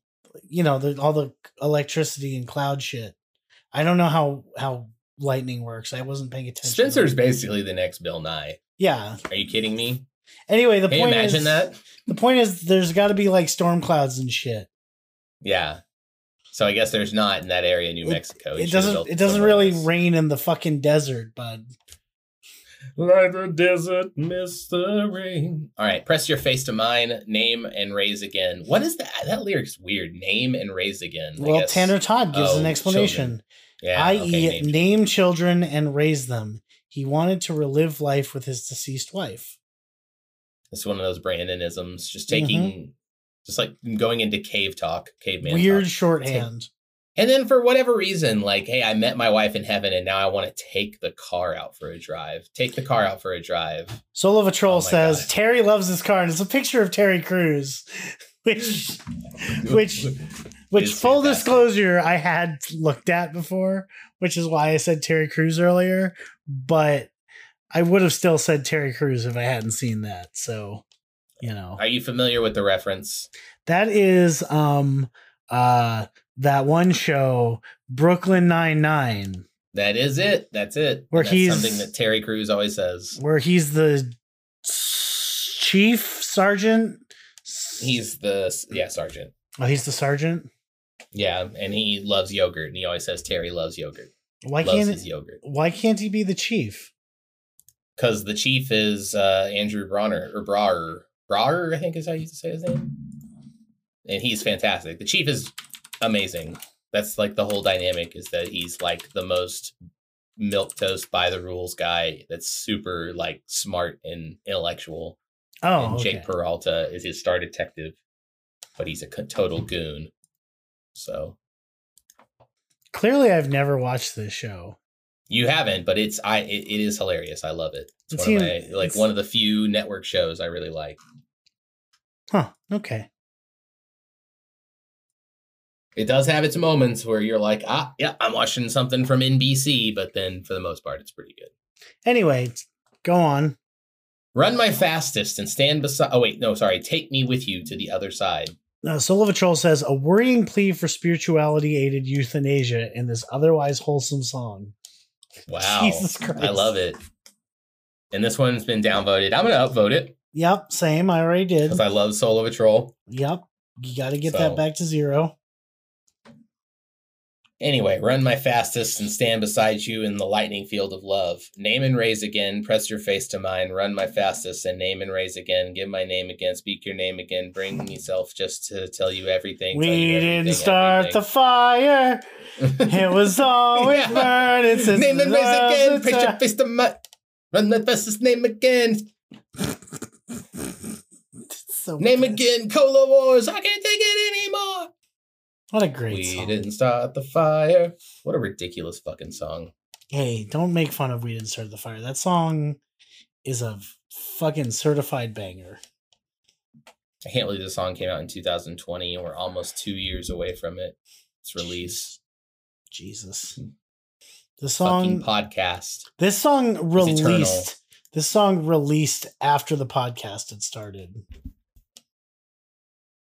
you know the, all the electricity and cloud shit. I don't know how how lightning works. I wasn't paying attention. Spencer's basically the next Bill Nye. Yeah. Are you kidding me? Anyway, the Can you point imagine is that? the point is there's got to be like storm clouds and shit. Yeah. So I guess there's not in that area in New It- Mexico. He It doesn't it doesn't really else. rain in the fucking desert, bud. Like the desert miss the rain. All right, press your face to mine, name and raise again. What is that? That lyric's weird. Name and raise again. I Well. Tanner Todd gives Oh, an explanation. Yeah, i.e., okay, name. name children and raise them. He wanted to relive life with his deceased wife. It's one of those Brandonisms. Just mm-hmm. taking, just like going into cave talk, caveman Weird talk. shorthand. And then for whatever reason, like, hey, I met my wife in heaven, and now I want to take the car out for a drive. Take the car out for a drive. Soul of a Troll Oh says God. Terry loves his car, and it's a picture of Terry Crews, which, which, which, full fantastic. disclosure, I had looked at before, which is why I said Terry Crews earlier. But I would have still said Terry Crews if I hadn't seen that. So, you know, Are you familiar with the reference? that is um uh that one show Brooklyn Nine Nine. That is it. That's it. Where that's he's- something that Terry Crews always says. where he's the chief sergeant. He's the yeah sergeant. oh, he's the sergeant. Yeah, and he loves yogurt, and he always says Terry loves yogurt. Why loves can't his yogurt why can't he be the chief? because the chief is uh, Andrew Bronner or Brar Brar, I think is how you used to say his name, and he's fantastic. The chief is amazing. That's like the whole dynamic is that he's like the most milk toast by the rules guy that's super like smart and intellectual. Oh, and okay. Jake Peralta is his star detective, but he's a total goon. So clearly I've never watched this show. you haven't, but it's I it, it is hilarious. I love it. It's It one of my like it's- one of the few network shows I really like. Huh. Okay. It does have its moments where you're like, ah, yeah, I'm watching something from NBC, but then for the most part, it's pretty good. Anyway, go on. Run my fastest and stand beside. Oh wait, no, sorry. Take me with you to the other side. Uh, Soul of a Troll says a worrying plea for spirituality aided euthanasia in this otherwise wholesome song. Wow, Jesus Christ. I love it. And this one's been downvoted. I'm gonna upvote it Yep, same. I already did. because I love Soul of a Troll. Yep. You got to get So- that back to zero. Anyway, run my fastest and stand beside you in the lightning field of love. Name and raise again, press your face to mine. Run my fastest and name and raise again. Give my name again, speak your name again. Bring myself just to tell you everything. We you didn't everything, start the fire. It was always Yeah. burning since name and raise again, press your face to mine. Run my fastest name again. So Name again, Cola Wars. I can't take it anymore. What a great song. we song. didn't start the fire. What a ridiculous fucking song. Hey, don't make fun of We Didn't Start the Fire. That song is a fucking certified banger. I can't believe this song came out in 2020 and we're almost two years away from it. Its release. Jesus. Hmm. The Fucking song podcast. this song released this song released after the podcast had started.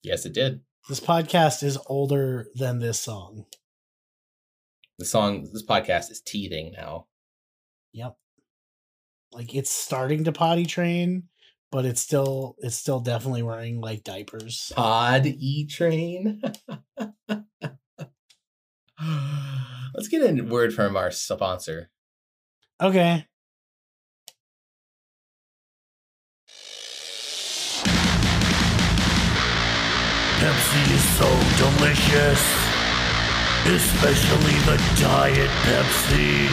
Yes, it did. This podcast is older than this song. The song, this podcast is teething now. Yep. Like it's starting to potty train, but it's still it's still definitely wearing like diapers. Pod E Train. Let's get a word from our sponsor. Okay. Pepsi is so delicious, especially the Diet Pepsi.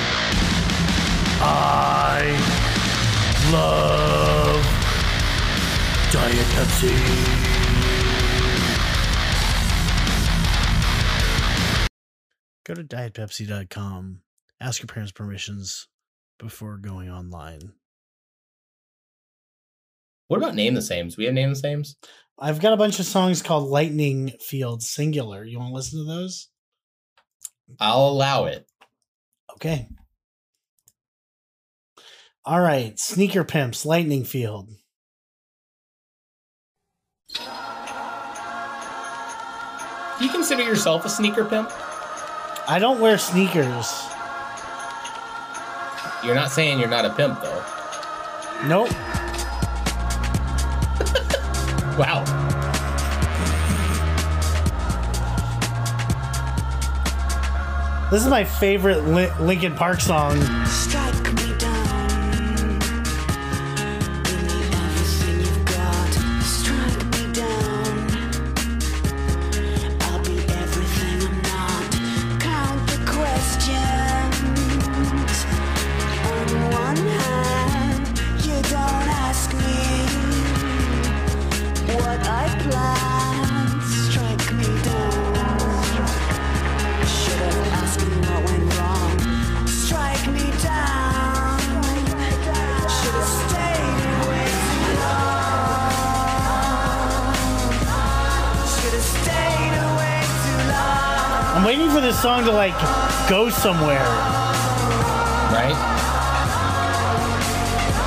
I love Diet Pepsi. Go to dietpepsi.com. Ask your parents' permissions before going online. What about Name the Sames? We have Name the Sames? I've got a bunch of songs called Lightning Field Singular. You want to listen to those? I'll allow it. Okay. All right. Sneaker Pimps, Lightning Field. Do you consider yourself a sneaker pimp? I don't wear sneakers. You're not saying you're not a pimp, though. Nope. Wow. This is my favorite Li- Linkin Park song. Go somewhere. Right?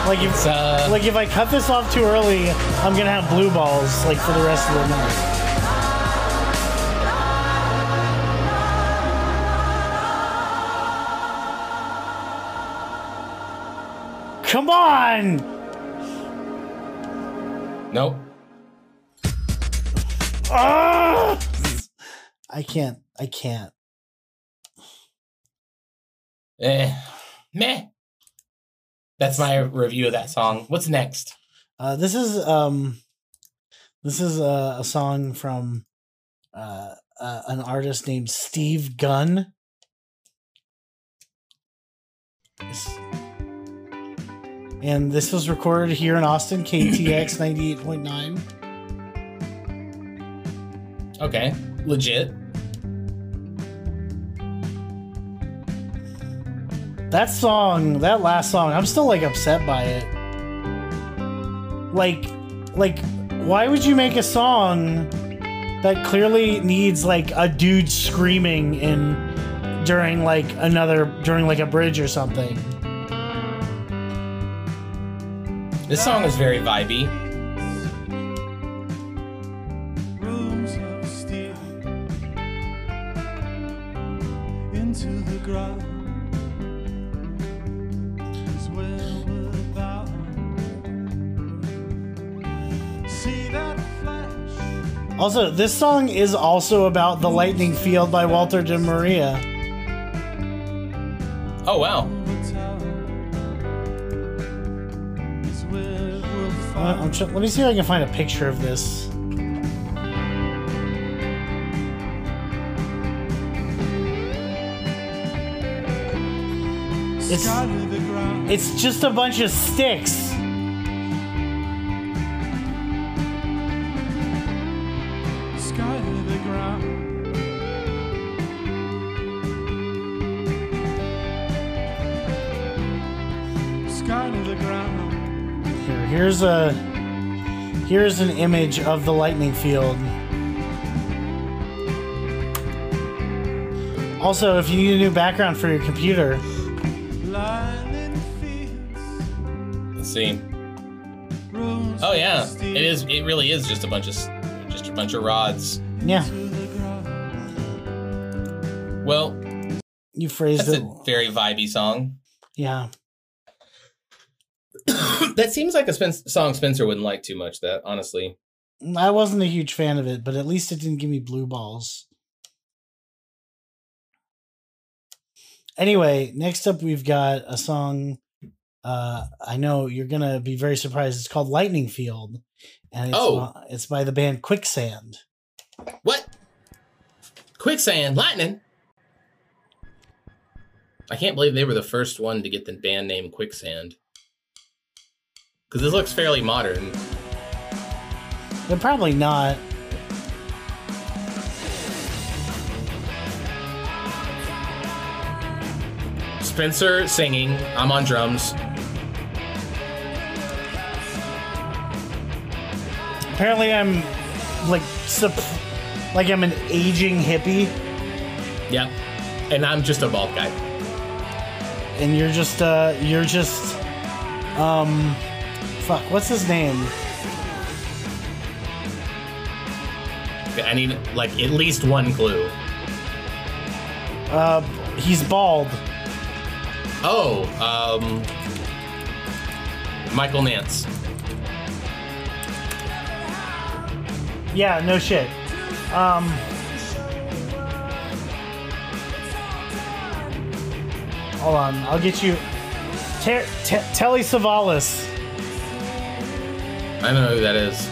Like if uh, like if I cut this off too early, I'm gonna have blue balls like for the rest of the night. Come on! nope. Ah! I can't. I can't. Eh. Meh. That's my review of that song. What's next? Uh, this is um, this is a, a song from uh, uh, an artist named Steve Gunn. This- And this was recorded here in Austin, KTX 98.9. Okay, legit. That song, that last song, I'm still like upset by it. Like, like, why would you make a song that clearly needs like a dude screaming in during like another during like a bridge or something? This song is very vibey. Also, this song is also about The Lightning Field by Walter de Maria. Oh wow. over town is where we'll Uh, find. I'm tr- let me see if I can find a picture of this. It's Sky to the ground. it's just a bunch of sticks. Here's a here's an image of the lightning field. Also, if you need a new background for your computer, Lying in. Let's see. Oh yeah, it is. It really is just a bunch of just a bunch of rods. yeah, to the ground. Well, you phrased that's it. a very vibey song. Yeah, that seems like a Spen- song Spencer wouldn't like too much. That honestly. I wasn't a huge fan of it, but at least it didn't give me blue balls. Anyway, next up we've got a song. Uh, I know you're gonna be very surprised. It's called "Lightning Field," and it's Oh. uh, it's by the band Quicksand. What? Quicksand, lightning. I can't believe they were the first one to get the band name Quicksand. Because this looks fairly modern. They're probably not. Spencer singing. I'm on drums. Apparently, I'm like sup- like I'm an aging hippie, Yep. And I'm just a bald guy. and you're just uh you're just um fuck what's his name? I need like at least one clue. Uh, he's bald. Oh, um, Michael Nance. Yeah, no shit. Um. Hold on, I'll get you. Ter- Te- Telly Savalas. I don't know who that is.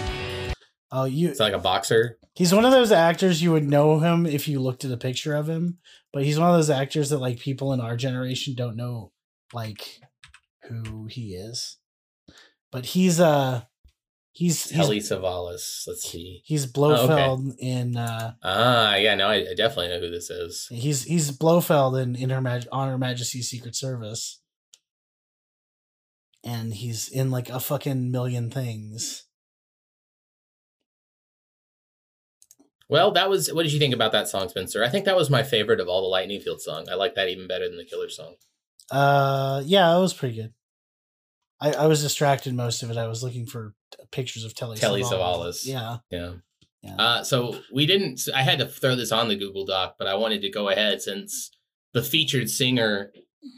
Oh, you. It's like a boxer. He's one of those actors you would know him if you looked at a picture of him, but he's one of those actors that like people in our generation don't know like who he is. But he's uh he's Telly Savalas. Let's see. he's Blofeld in uh Ah, yeah, no, I, I definitely know who this is. he's he's Blofeld in, in Her Maj- on Her Majesty's Secret Service. And he's in like a fucking million things. Well, that was. What did you think about that song, Spencer? I think that was my favorite of all the Lightning Field song. I like that even better than the Killer song. Uh, yeah, it was pretty good. I, I was distracted most of it. I was looking for pictures of Telly Telly Savalas. Savalas. Yeah, Yeah. yeah. Uh, so we didn't. I had to throw this on the Google Doc, but I wanted to go ahead since the featured singer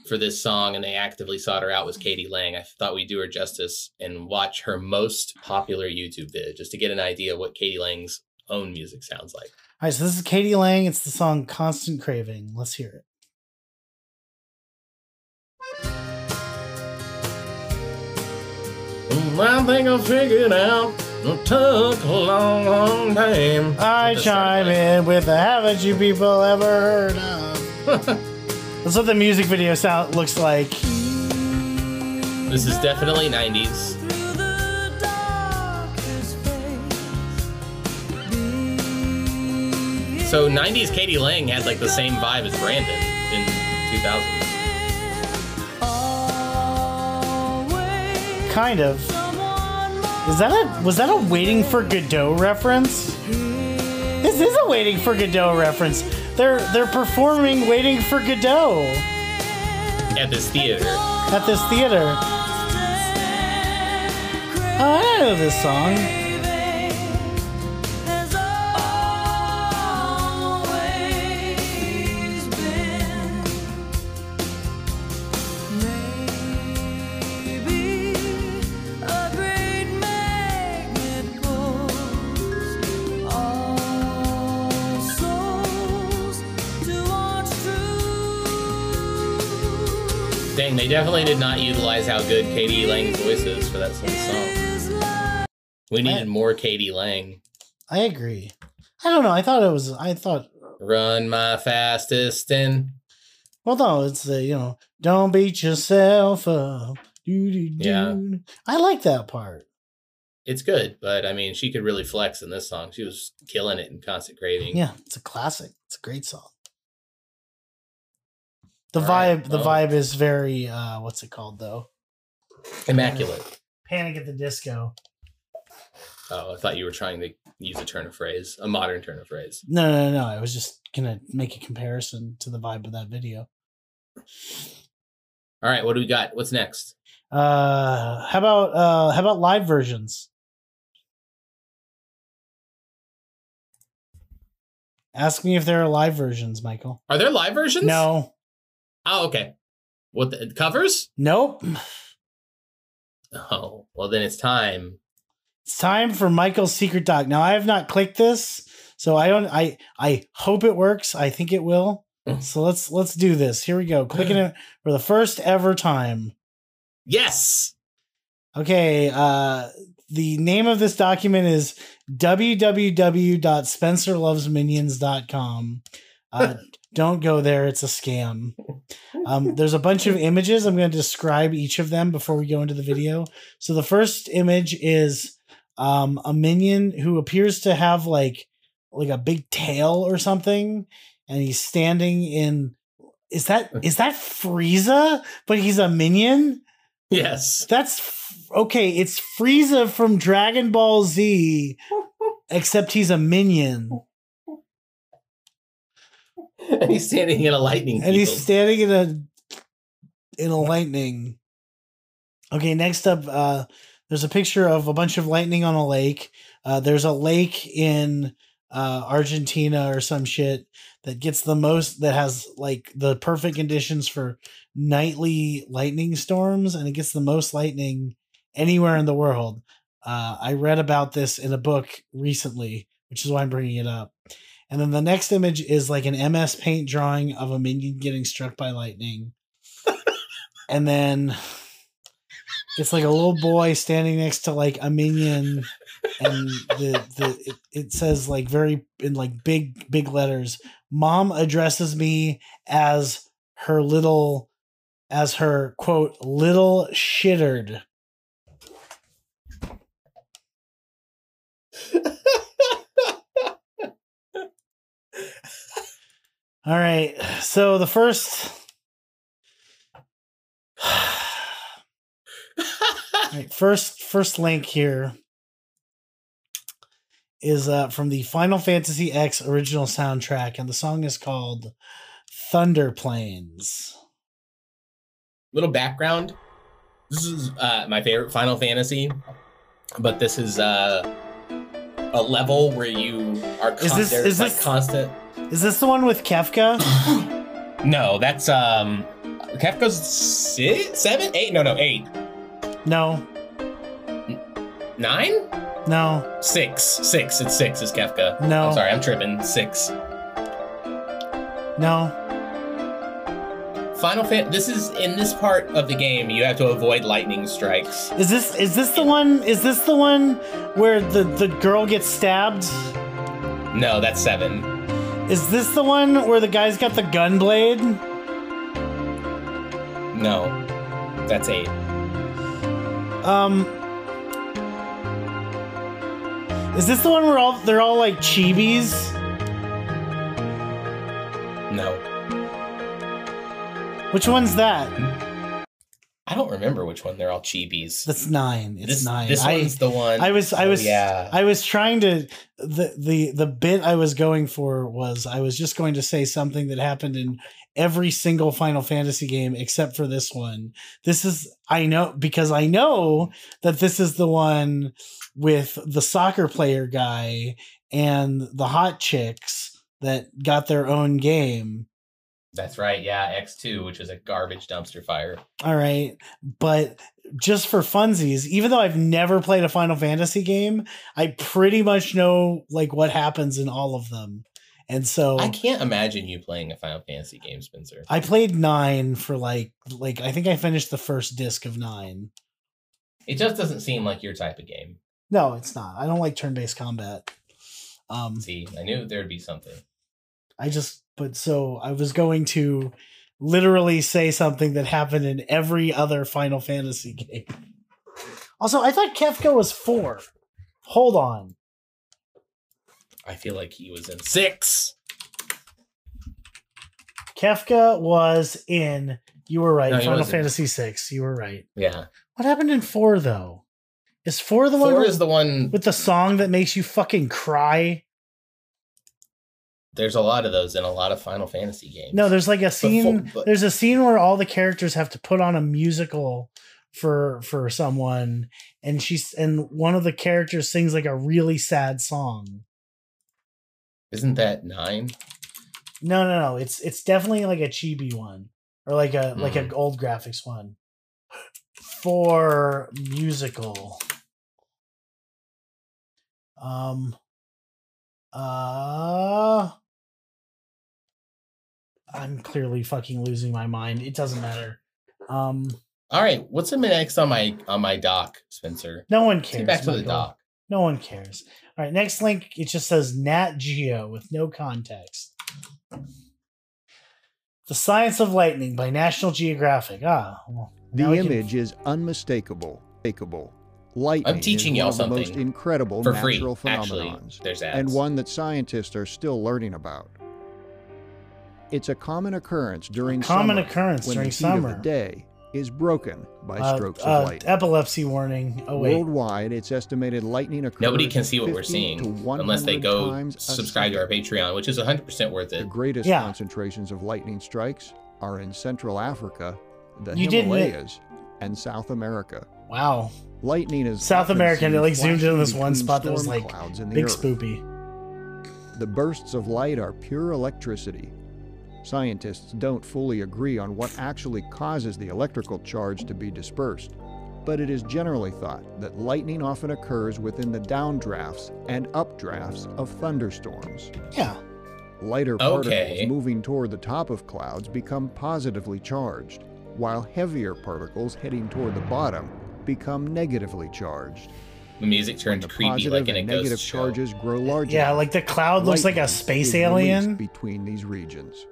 for this song and they actively sought her out was k.d. mm-hmm. Lang. I thought we'd do her justice and watch her most popular YouTube vid just to get an idea of what k.d. lang's own music sounds like. All right, so this is k.d. lang. It's the song "Constant Craving." Let's hear it. I think I figured out It took a long, long time. I chime in with a haven't you people ever heard of? That's what the music video sound looks like. This is definitely 90s. Through the darkest phase. So 90s k.d. lang had like the same vibe as Brandon in 2000. Kind of. Is that a was that a waiting for Godot reference? This is a waiting for Godot reference. They're they're performing waiting for Godot At this theater. at this theater. Oh, I know this song. They definitely did not utilize how good k.d. lang's voice is for that sort of song. We needed more Katie Lang. I agree. I don't know. I thought it was. I thought. Run my fastest and Well, no, it's uh, you know, don't beat yourself up. Yeah. I like that part. it's good, but I mean, she could really flex in this song. She was killing it in Constant Craving. Yeah, it's a classic. It's a great song. The All right, vibe, the well. vibe is very. uh What's it called though? Immaculate. Panic at the Disco. Oh, I thought you were trying to use a turn of phrase, a modern turn of phrase. No, no, no. I was just gonna make a comparison to the vibe of that video. All right, what do we got? What's next? Uh, how about uh, how about live versions? Ask me if there are live versions, Michael. Are there live versions? No, Oh, okay. What the covers? nope. Oh, well then it's time. It's time for Michael's secret doc. Now I have not clicked this, so I don't. I I hope it works. I think it will. So let's let's do this. Here we go. Clicking it for the first ever time. Yes. Okay, uh the name of this document is www.spencerlovesminions.com. Uh don't go there, it's a scam. Um there's a bunch of images. I'm going to describe each of them before we go into the video. So the first image is um a minion who appears to have like like a big tail or something and he's standing in is that is that Frieza but he's a minion? Yes. That's okay. It's Frieza from Dragon Ball Z, except he's a minion, and he's standing in a lightning. and he's standing in a in a lightning. Okay, next up, uh, there's a picture of a bunch of lightning on a lake. Uh, there's a lake in uh, Argentina or some shit that gets the most that has like the perfect conditions for nightly lightning storms, and it gets the most lightning anywhere in the world. Uh, I read about this in a book recently, which is why I'm bringing it up. And then the next image is like an MS Paint drawing of a minion getting struck by lightning. and then it's like a little boy standing next to like a minion and the the it, it says like very in like big big letters mom addresses me as her little as her quote little shittered all right so the first right, first first link here is uh, from the Final Fantasy X original soundtrack, and the song is called Thunder Plains. Little background. This is uh, my favorite Final Fantasy, but this is uh, a level where you are Is this- is like this- constant. Is this the one with Kefka? No, that's um, Kefka's six, seven, eight. No, no, eight, No, nine, no, six, six. It's six. Is Kefka? No. I'm sorry, I'm tripping. Six. no. Final Fan. This is in this part of the game. You have to avoid lightning strikes. Is this is this the one? Is this the one where the the girl gets stabbed? No, that's seven. Is this the one where the guy's got the gun blade? No, that's eight. Um, is this the one where all they're all like chibis? No, Which one's that? I don't remember which one. They're all chibis. That's nine. It's This, nine. this I, one's the one. I was I Oh, was yeah. I was trying to the the the bit I was going for was I was just going to say something that happened in every single Final Fantasy game except for this one. This is I know because I know that this is the one with the soccer player guy and the hot chicks that got their own game. That's right. Yeah, X two, which is a garbage dumpster fire. All right. But just for funsies, even though I've never played a Final Fantasy game, I pretty much know like what happens in all of them. And so I can't imagine you playing a Final Fantasy game, Spencer. I played 9 for like like I think I finished the first disc of 9. It just doesn't seem like your type of game. No, it's not. I don't like turn-based combat. Um See, I knew there'd be something. I just but so I was going to literally say something that happened in every other Final Fantasy game. Also, I thought Kefka was 4. Hold on. I feel like he was in six. Kefka was in. You were right. No, Final wasn't. Fantasy six. You were right. Yeah, What happened in four though? Is four the one four with, is the one. with the song that makes you fucking cry? There's a lot of those in a lot of Final Fantasy games. No, there's like a scene. four- but- there's a scene where all the characters have to put on a musical for for someone, and she's and one of the characters sings like a really sad song. isn't that nine? No, no, no. It's it's definitely like a chibi one or like a like Mm. an old graphics one. For musical. Um uh I'm clearly fucking losing my mind. It doesn't matter. Um All right, what's the next on my on my doc, Spencer? no one Let's get cares. back to the doc. No one cares. All right, next link it just says Nat Geo with no context. The Science of Lightning by National Geographic. Ah, well, The now we can- image is unmistakable. Unmistakable. Lightning I'm teaching is y'all one of the most incredible for free. natural Actually, there's ads. and one that scientists are still learning about. It's a common occurrence during common summer, occurrence when during the heat of the day is broken by Uh, strokes uh, of lightning. epilepsy warning. Oh wait, Worldwide, it's estimated lightning occurs. Nobody can see what we're seeing unless they go subscribe to our. Patreon, which is 100% worth it. The greatest Yeah. concentrations of lightning strikes are in Central Africa, the You Himalayas, and South America. Wow. Lightning is South American, it, like, zoomed in on this one spot that was, like, clouds in the Big earth. spoopy. The bursts of light are pure electricity. Scientists don't fully agree on what actually causes the electrical charge to be dispersed, but it is generally thought that lightning often occurs within the downdrafts and updrafts of thunderstorms. Yeah. Lighter Okay. particles moving toward the top of clouds become positively charged, while heavier particles heading toward the bottom become negatively charged. The music When turns the creepy positive like in a and ghost negative show. charges grow larger. Yeah, like the cloud looks like a space alien. between these regions.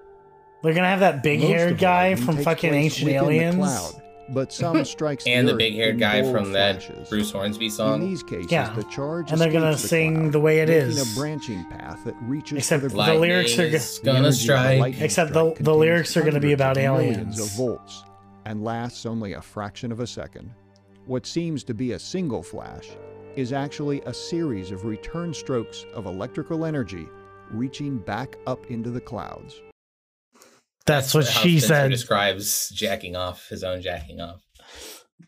They're gonna have that big-haired guy from fucking Ancient within the Aliens. cloud, but some strikes and the earth big haired guy bold from that. Bruce Hornsby In song. these cases, Yeah. the charge And they're gonna the sing cloud, the way it is. making a branching path that reaches Except the the lyrics are go- is gonna energy of a strike. lightning Except strike the- the lyrics are gonna be hundreds about of millions aliens. of volts and lasts only a fraction of a second. What seems to be a single flash is actually a series of return strokes of electrical energy reaching back up into the clouds. That's what she Spencer said. describes jacking off his own jacking off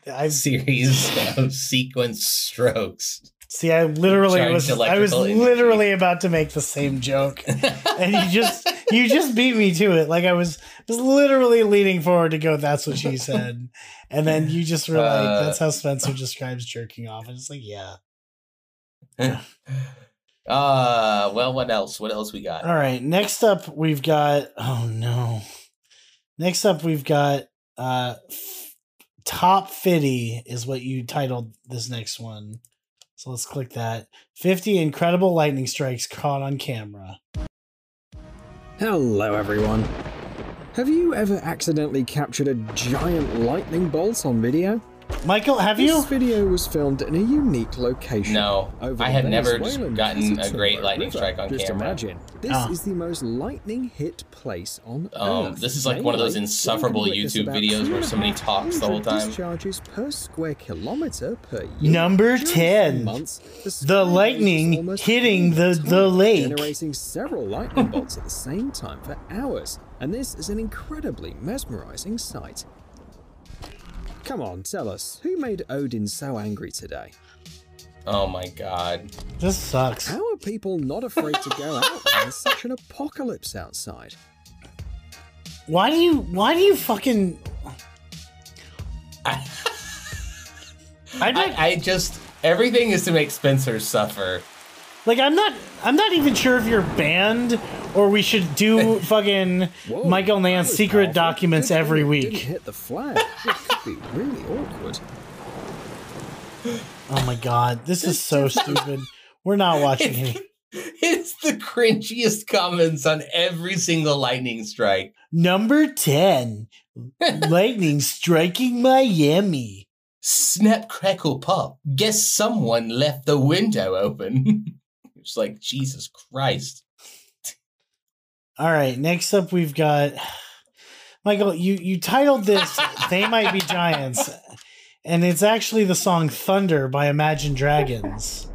I series of sequence strokes. See. I literally was. I was energy. literally about to make the same joke, and you just you just beat me to it. Like I was was literally leaning forward to go. That's what she said, and then you just were like, Uh, "That's how Spencer describes jerking off." And it's like, yeah. uh well what else? What else we got? All right. Next up, we've got. Oh no. Next up, we've got uh, f- Top 50 is what you titled this next one. So let's click that. 50 incredible lightning strikes caught on camera. Hello, everyone. Have you ever accidentally captured a giant lightning bolt on video? Michael, have you? This video was filmed in a unique location. No, over I the have never gotten a great lightning River. strike on Just camera. imagine, this Ah. is the most lightning hit place on Um, Earth. this is like one of those insufferable one can witness YouTube videos where somebody talks the whole time. Discharges per square kilometer per year. Number 10. months, the, The lightning hitting the- the lake. generating several lightning bolts at the same time for hours. And this is an incredibly mesmerizing sight. Come on, tell us, who made Odin so angry today? Oh my god. This sucks. How are people not afraid to go out when there's such an apocalypse outside? Why do you why do you fucking I, I'm I, I just everything is to make Spencer suffer. Like I'm not I'm not even sure if you're banned or we should do fucking Whoa, Michael Nance secret powerful. documents thing every week. Didn't hit the flag. Could be really awkward. Oh my god, this is so stupid. We're not watching it. It's the cringiest comments on every single lightning strike. Number 10. Lightning striking Miami. Snap crackle pop. Guess someone left the window open. It's like Jesus Christ. All right, next up we've got Michael, you you titled this They Might Be Giants. And it's actually the song Thunder by Imagine Dragons.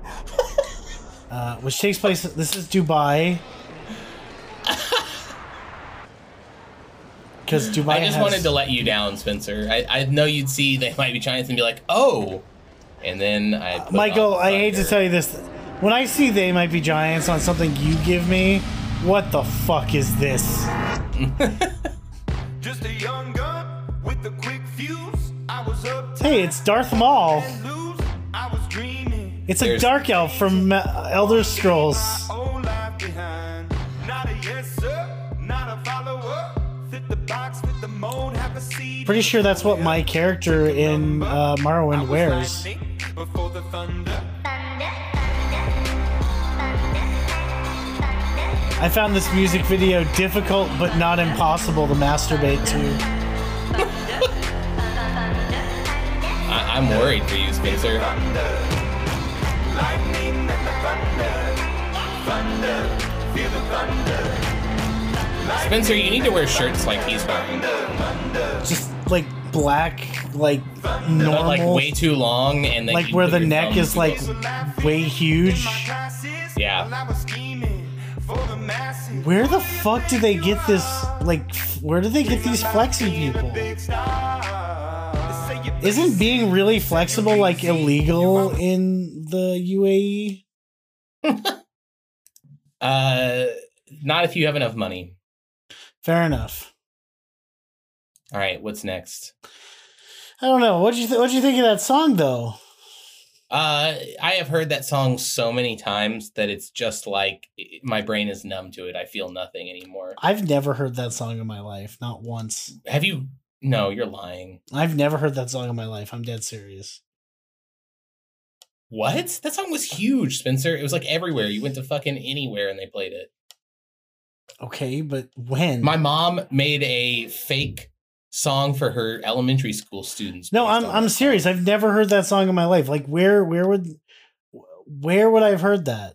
Uh, which takes place this is Dubai. Cuz Dubai I just has- wanted to let you down, Spencer. I, I know you'd see they might be Giants and be like, oh. And then I. Michael, I hate to tell you this. When I see they might be giants on something you give me, what the fuck is this? Just a young gun with a quick fuse. I was up Hey, it's Darth Maul. I was dreaming. It's a There's- dark elf from uh, Elder Scrolls. Old life behind. Not a yes sir, not a follower. Fit the box, fit the mold, have a seed. Pretty sure that's what my character in uh, I Morrowind was wears. I found this music video difficult but not impossible to masturbate to. I, I'm worried for you, Spencer. Lightning and the thunder. Thunder. Feel the thunder. Spencer, you need to wear shirts like he's wearing. Just like black, like normal. But like way too long and like where the neck is like way huge. Yeah. Where the fuck do they get this? Like, where do they get these flexing people? Isn't being really flexible like illegal in the? UAE? Uh, not if you have enough money. Fair enough. All right, what's next? I don't know. What do you th- what do you think of that song though? Uh, I have heard that song so many times that it's just like my brain is numb to it. I feel nothing anymore. I've never heard that song in my life, not once. Have you? No, you're lying. I've never heard that song in my life. I'm dead serious. What? That song was huge, Spencer. It was like everywhere. You went to fucking anywhere and they played it. Okay, but when? My mom made a fake song for her elementary school students. no, I'm I'm serious. song. I've never heard that song in my life. Like where where would where would I have heard that?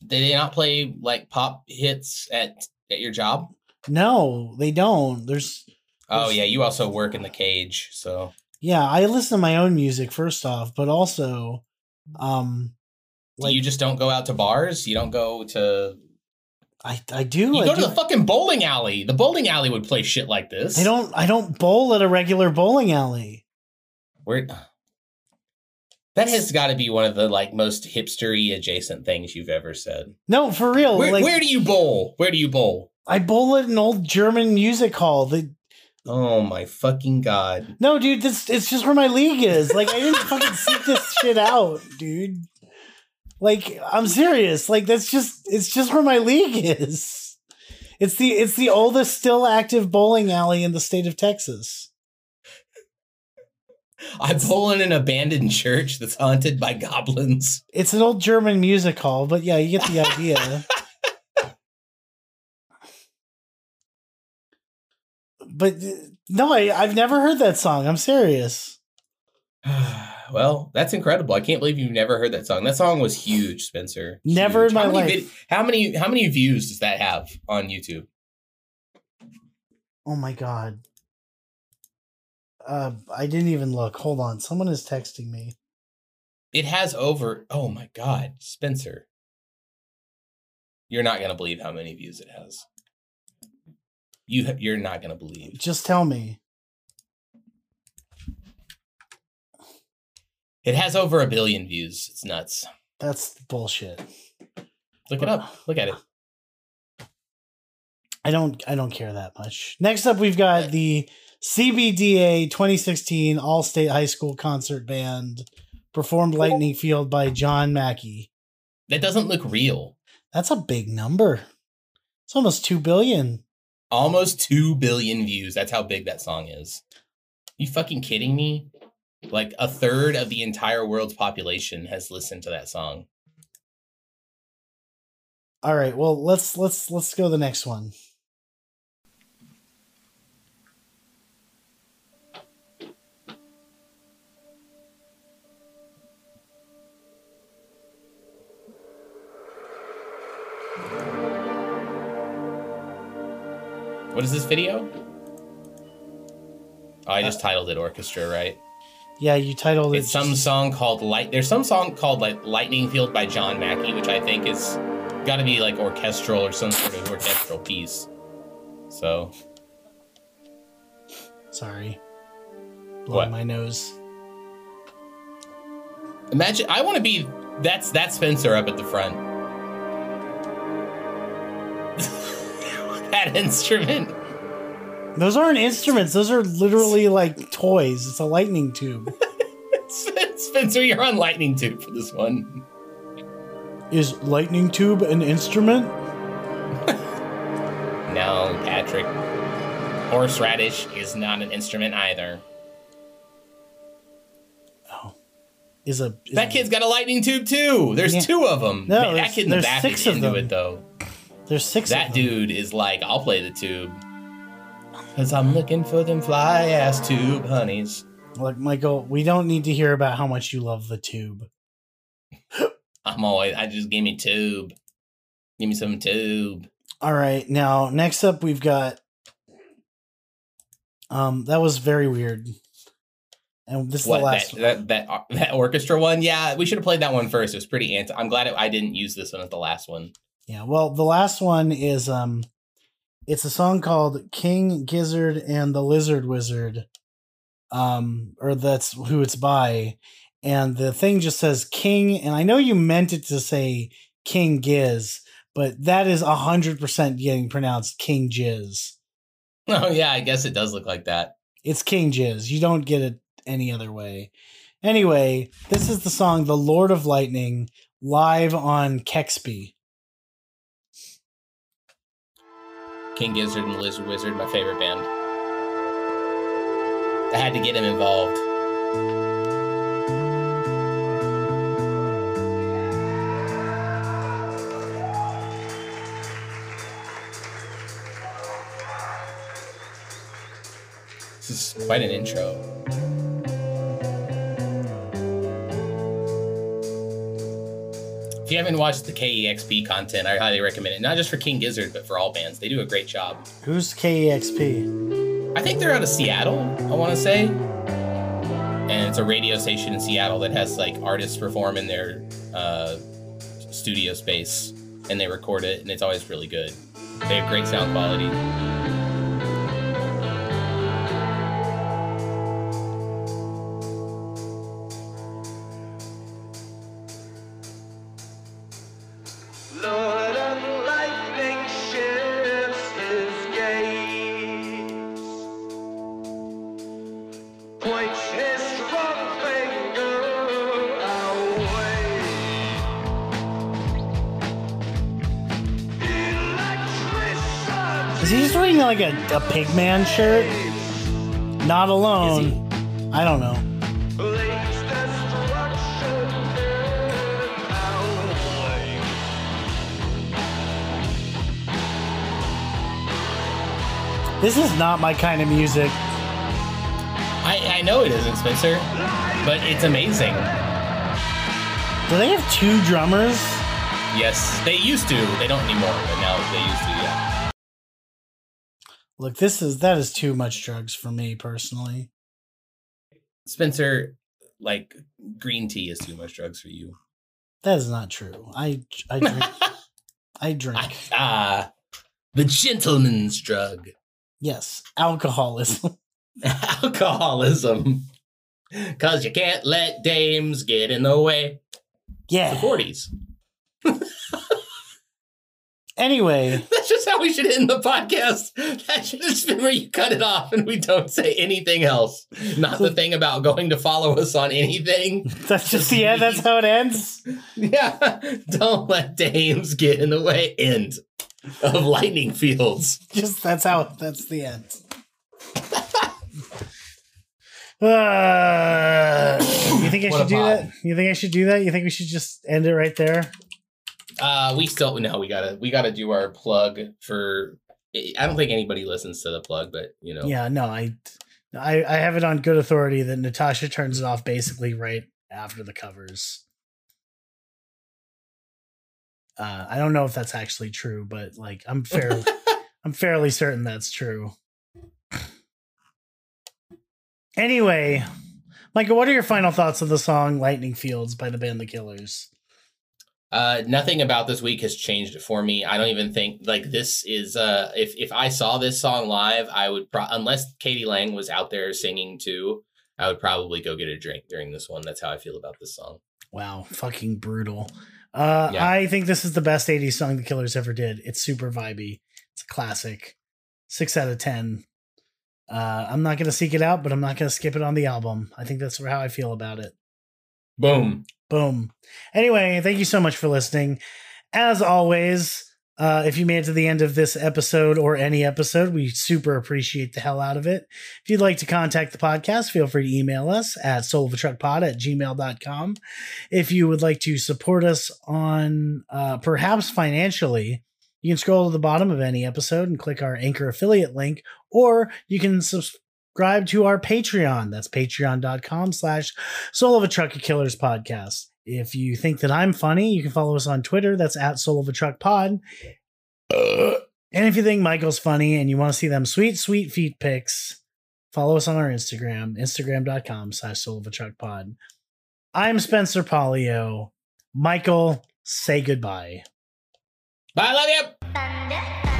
Did they not play like pop hits at at your job? No, they don't. There's Oh yeah, you also work in the cage, so yeah, I listen to my own music first off, but also um like, you just don't go out to bars. You don't go to. I I do. You I go do. to the fucking bowling alley. The bowling alley would play shit like this. I don't I don't bowl at a regular bowling alley. Where that has got to be one of the like most hipstery adjacent things you've ever said. No, for real. Where, like where do you bowl? Where do you bowl? I bowl at an old German music hall. The Oh my fucking god! No, dude, this it's just where my league is. Like I didn't fucking seek this shit out, dude. Like I'm serious. Like that's just it's just where my league is. It's the it's the oldest still active bowling alley in the state of Texas. I bowl in an abandoned church that's haunted by goblins. It's an old German music hall, but yeah, you get the idea. but uh, no, I, I've never heard that song. I'm serious. well, that's incredible. I can't believe you've never heard that song. That song was huge, Spencer. Never Huge. in my How life. vid- how many how many views does that have on YouTube? Oh my god. Uh, I didn't even look. Hold on. Someone is texting me. It has over oh my god, Spencer. You're not gonna believe how many views it has. You you're not gonna believe. Just tell me. It has over a billion views. It's nuts. That's bullshit. Look it up. Look at it. I don't I don't care that much. Next up we've got the CBDA 2016 All-State High School Concert Band performed Lightning Field by John Mackey. That doesn't look real. That's a big number. It's almost 2 billion. Almost 2 billion views. That's how big that song is. You fucking kidding me? Like a third of the entire world's population has listened to that song. All right, well, let's let's let's go to the next one. What is this video? Oh, I uh, just titled it orchestra, right? Yeah, you titled it It's some song called Light. There's some song called like Lightning Field by John Mackey, which I think is got to be like orchestral or some sort of orchestral piece. So Sorry. Blowing my nose. imagine I want to be that's that Spencer up at the front. that instrument. Those aren't instruments. Those are literally like toys. It's a lightning tube. Spencer, you're on lightning tube for this one. Is lightning tube an instrument? No, Patrick. Horseradish is not an instrument either. Oh. Is a is That kid's got a lightning tube too. There's Yeah. two of them. No, Man, that there's- kid in the back six is of into them. it though. There's six. That of them. dude is like, I'll play the tube. Cause I'm looking for them fly ass tube honeys. Look, Michael, we don't need to hear about how much you love the tube. I'm always I just give me tube. Give me some tube. All right, now next up we've got. Um, that was very weird. And this is What the last. that, that that that orchestra one? Yeah, we should have played that one first. It was pretty anti. I'm glad it, I didn't use this one as the last one. Yeah, well, the last one is um it's a song called King Gizzard and the Lizard Wizard. Um or that's who it's by. And the thing just says King and I know you meant it to say King Giz, but that is a hundred percent getting pronounced King Jizz. Oh yeah, I guess it does look like that. It's King Jizz. You don't get it any other way. Anyway, this is the song The Lord of Lightning live on KEXP. King Gizzard and Lizard Wizard, my favorite band. I had to get him involved. This is quite an intro. If you haven't watched the KEXP content, I highly recommend it. Not just for King Gizzard, but for all bands. They do a great job. Who's KEXP? I think they're out of Seattle, I want to say. And it's a radio station in Seattle that has like artists perform in their uh, studio space and they record it, and it's always really good. They have great sound quality. Like a, Pigman shirt? Not alone. I don't know. This is not my kind of music. I, I know it isn't, Spencer, but it's amazing. Do they have two drummers? Yes, they used to. They don't anymore, but now they used to. Yeah. Look, this is that is too much drugs for me personally. Spencer, like green tea is too much drugs for you. That is not true. I I drink. I drink. Ah, uh, the gentleman's drug. Yes, alcoholism. alcoholism. Cause you can't let dames get in the way. Yeah. The 40s. Anyway, That's just how we should end the podcast. That should just been where you cut it off and we don't say anything else. Not the thing about going to follow us on anything. that's just the end. That's how it ends. Yeah. Don't let dames get in the way. End of lightning fields. Just that's how. That's the end. Uh, you think I What should do pod. that? You think I should do that? You think we should just end it right there? Uh we still no, we gotta we gotta do our plug for I don't think anybody listens to the plug, but you know. Yeah, no, I, I, I have it on good authority that Natasha turns it off basically right after the covers. Uh, I don't know if that's actually true, but like I'm fairly, I'm fairly certain that's true. Anyway, Michael, what are your final thoughts of the song "Lightning Fields" by the band The Killers? Uh, nothing about this week has changed it for me. I don't even think like this is. Uh, if if I saw this song live, I would pro- unless k.d. lang was out there singing too, I would probably go get a drink during this one. That's how I feel about this song. Wow, fucking brutal. Uh, Yeah. I think this is the best 80s song the Killers ever did. It's super vibey. It's a classic. Six out of 10. Uh, I'm not going to seek it out, but I'm not going to skip it on the album. I think that's how I feel about it. Boom. Boom. Anyway, thank you so much for listening. As always, uh, if you made it to the end of this episode or any episode, we super appreciate the hell out of it. If you'd like to contact the podcast, feel free to email us at soulofatruckpod at gmail.com. If you would like to support us on uh, perhaps financially, you can scroll to the bottom of any episode and click our Anchor affiliate link, or you can subscribe to our Patreon. That's patreon.com slash Soul of a Truck Killers podcast. If you think that I'm funny, you can follow us on Twitter. That's at Soul of a Truck Pod. And if you think Michael's funny and you want to see them sweet, sweet feet pics, follow us on our Instagram, instagram.com slash Soul of a Truck Pod. I'm Spencer Polio. Michael, say goodbye. Bye. Love you.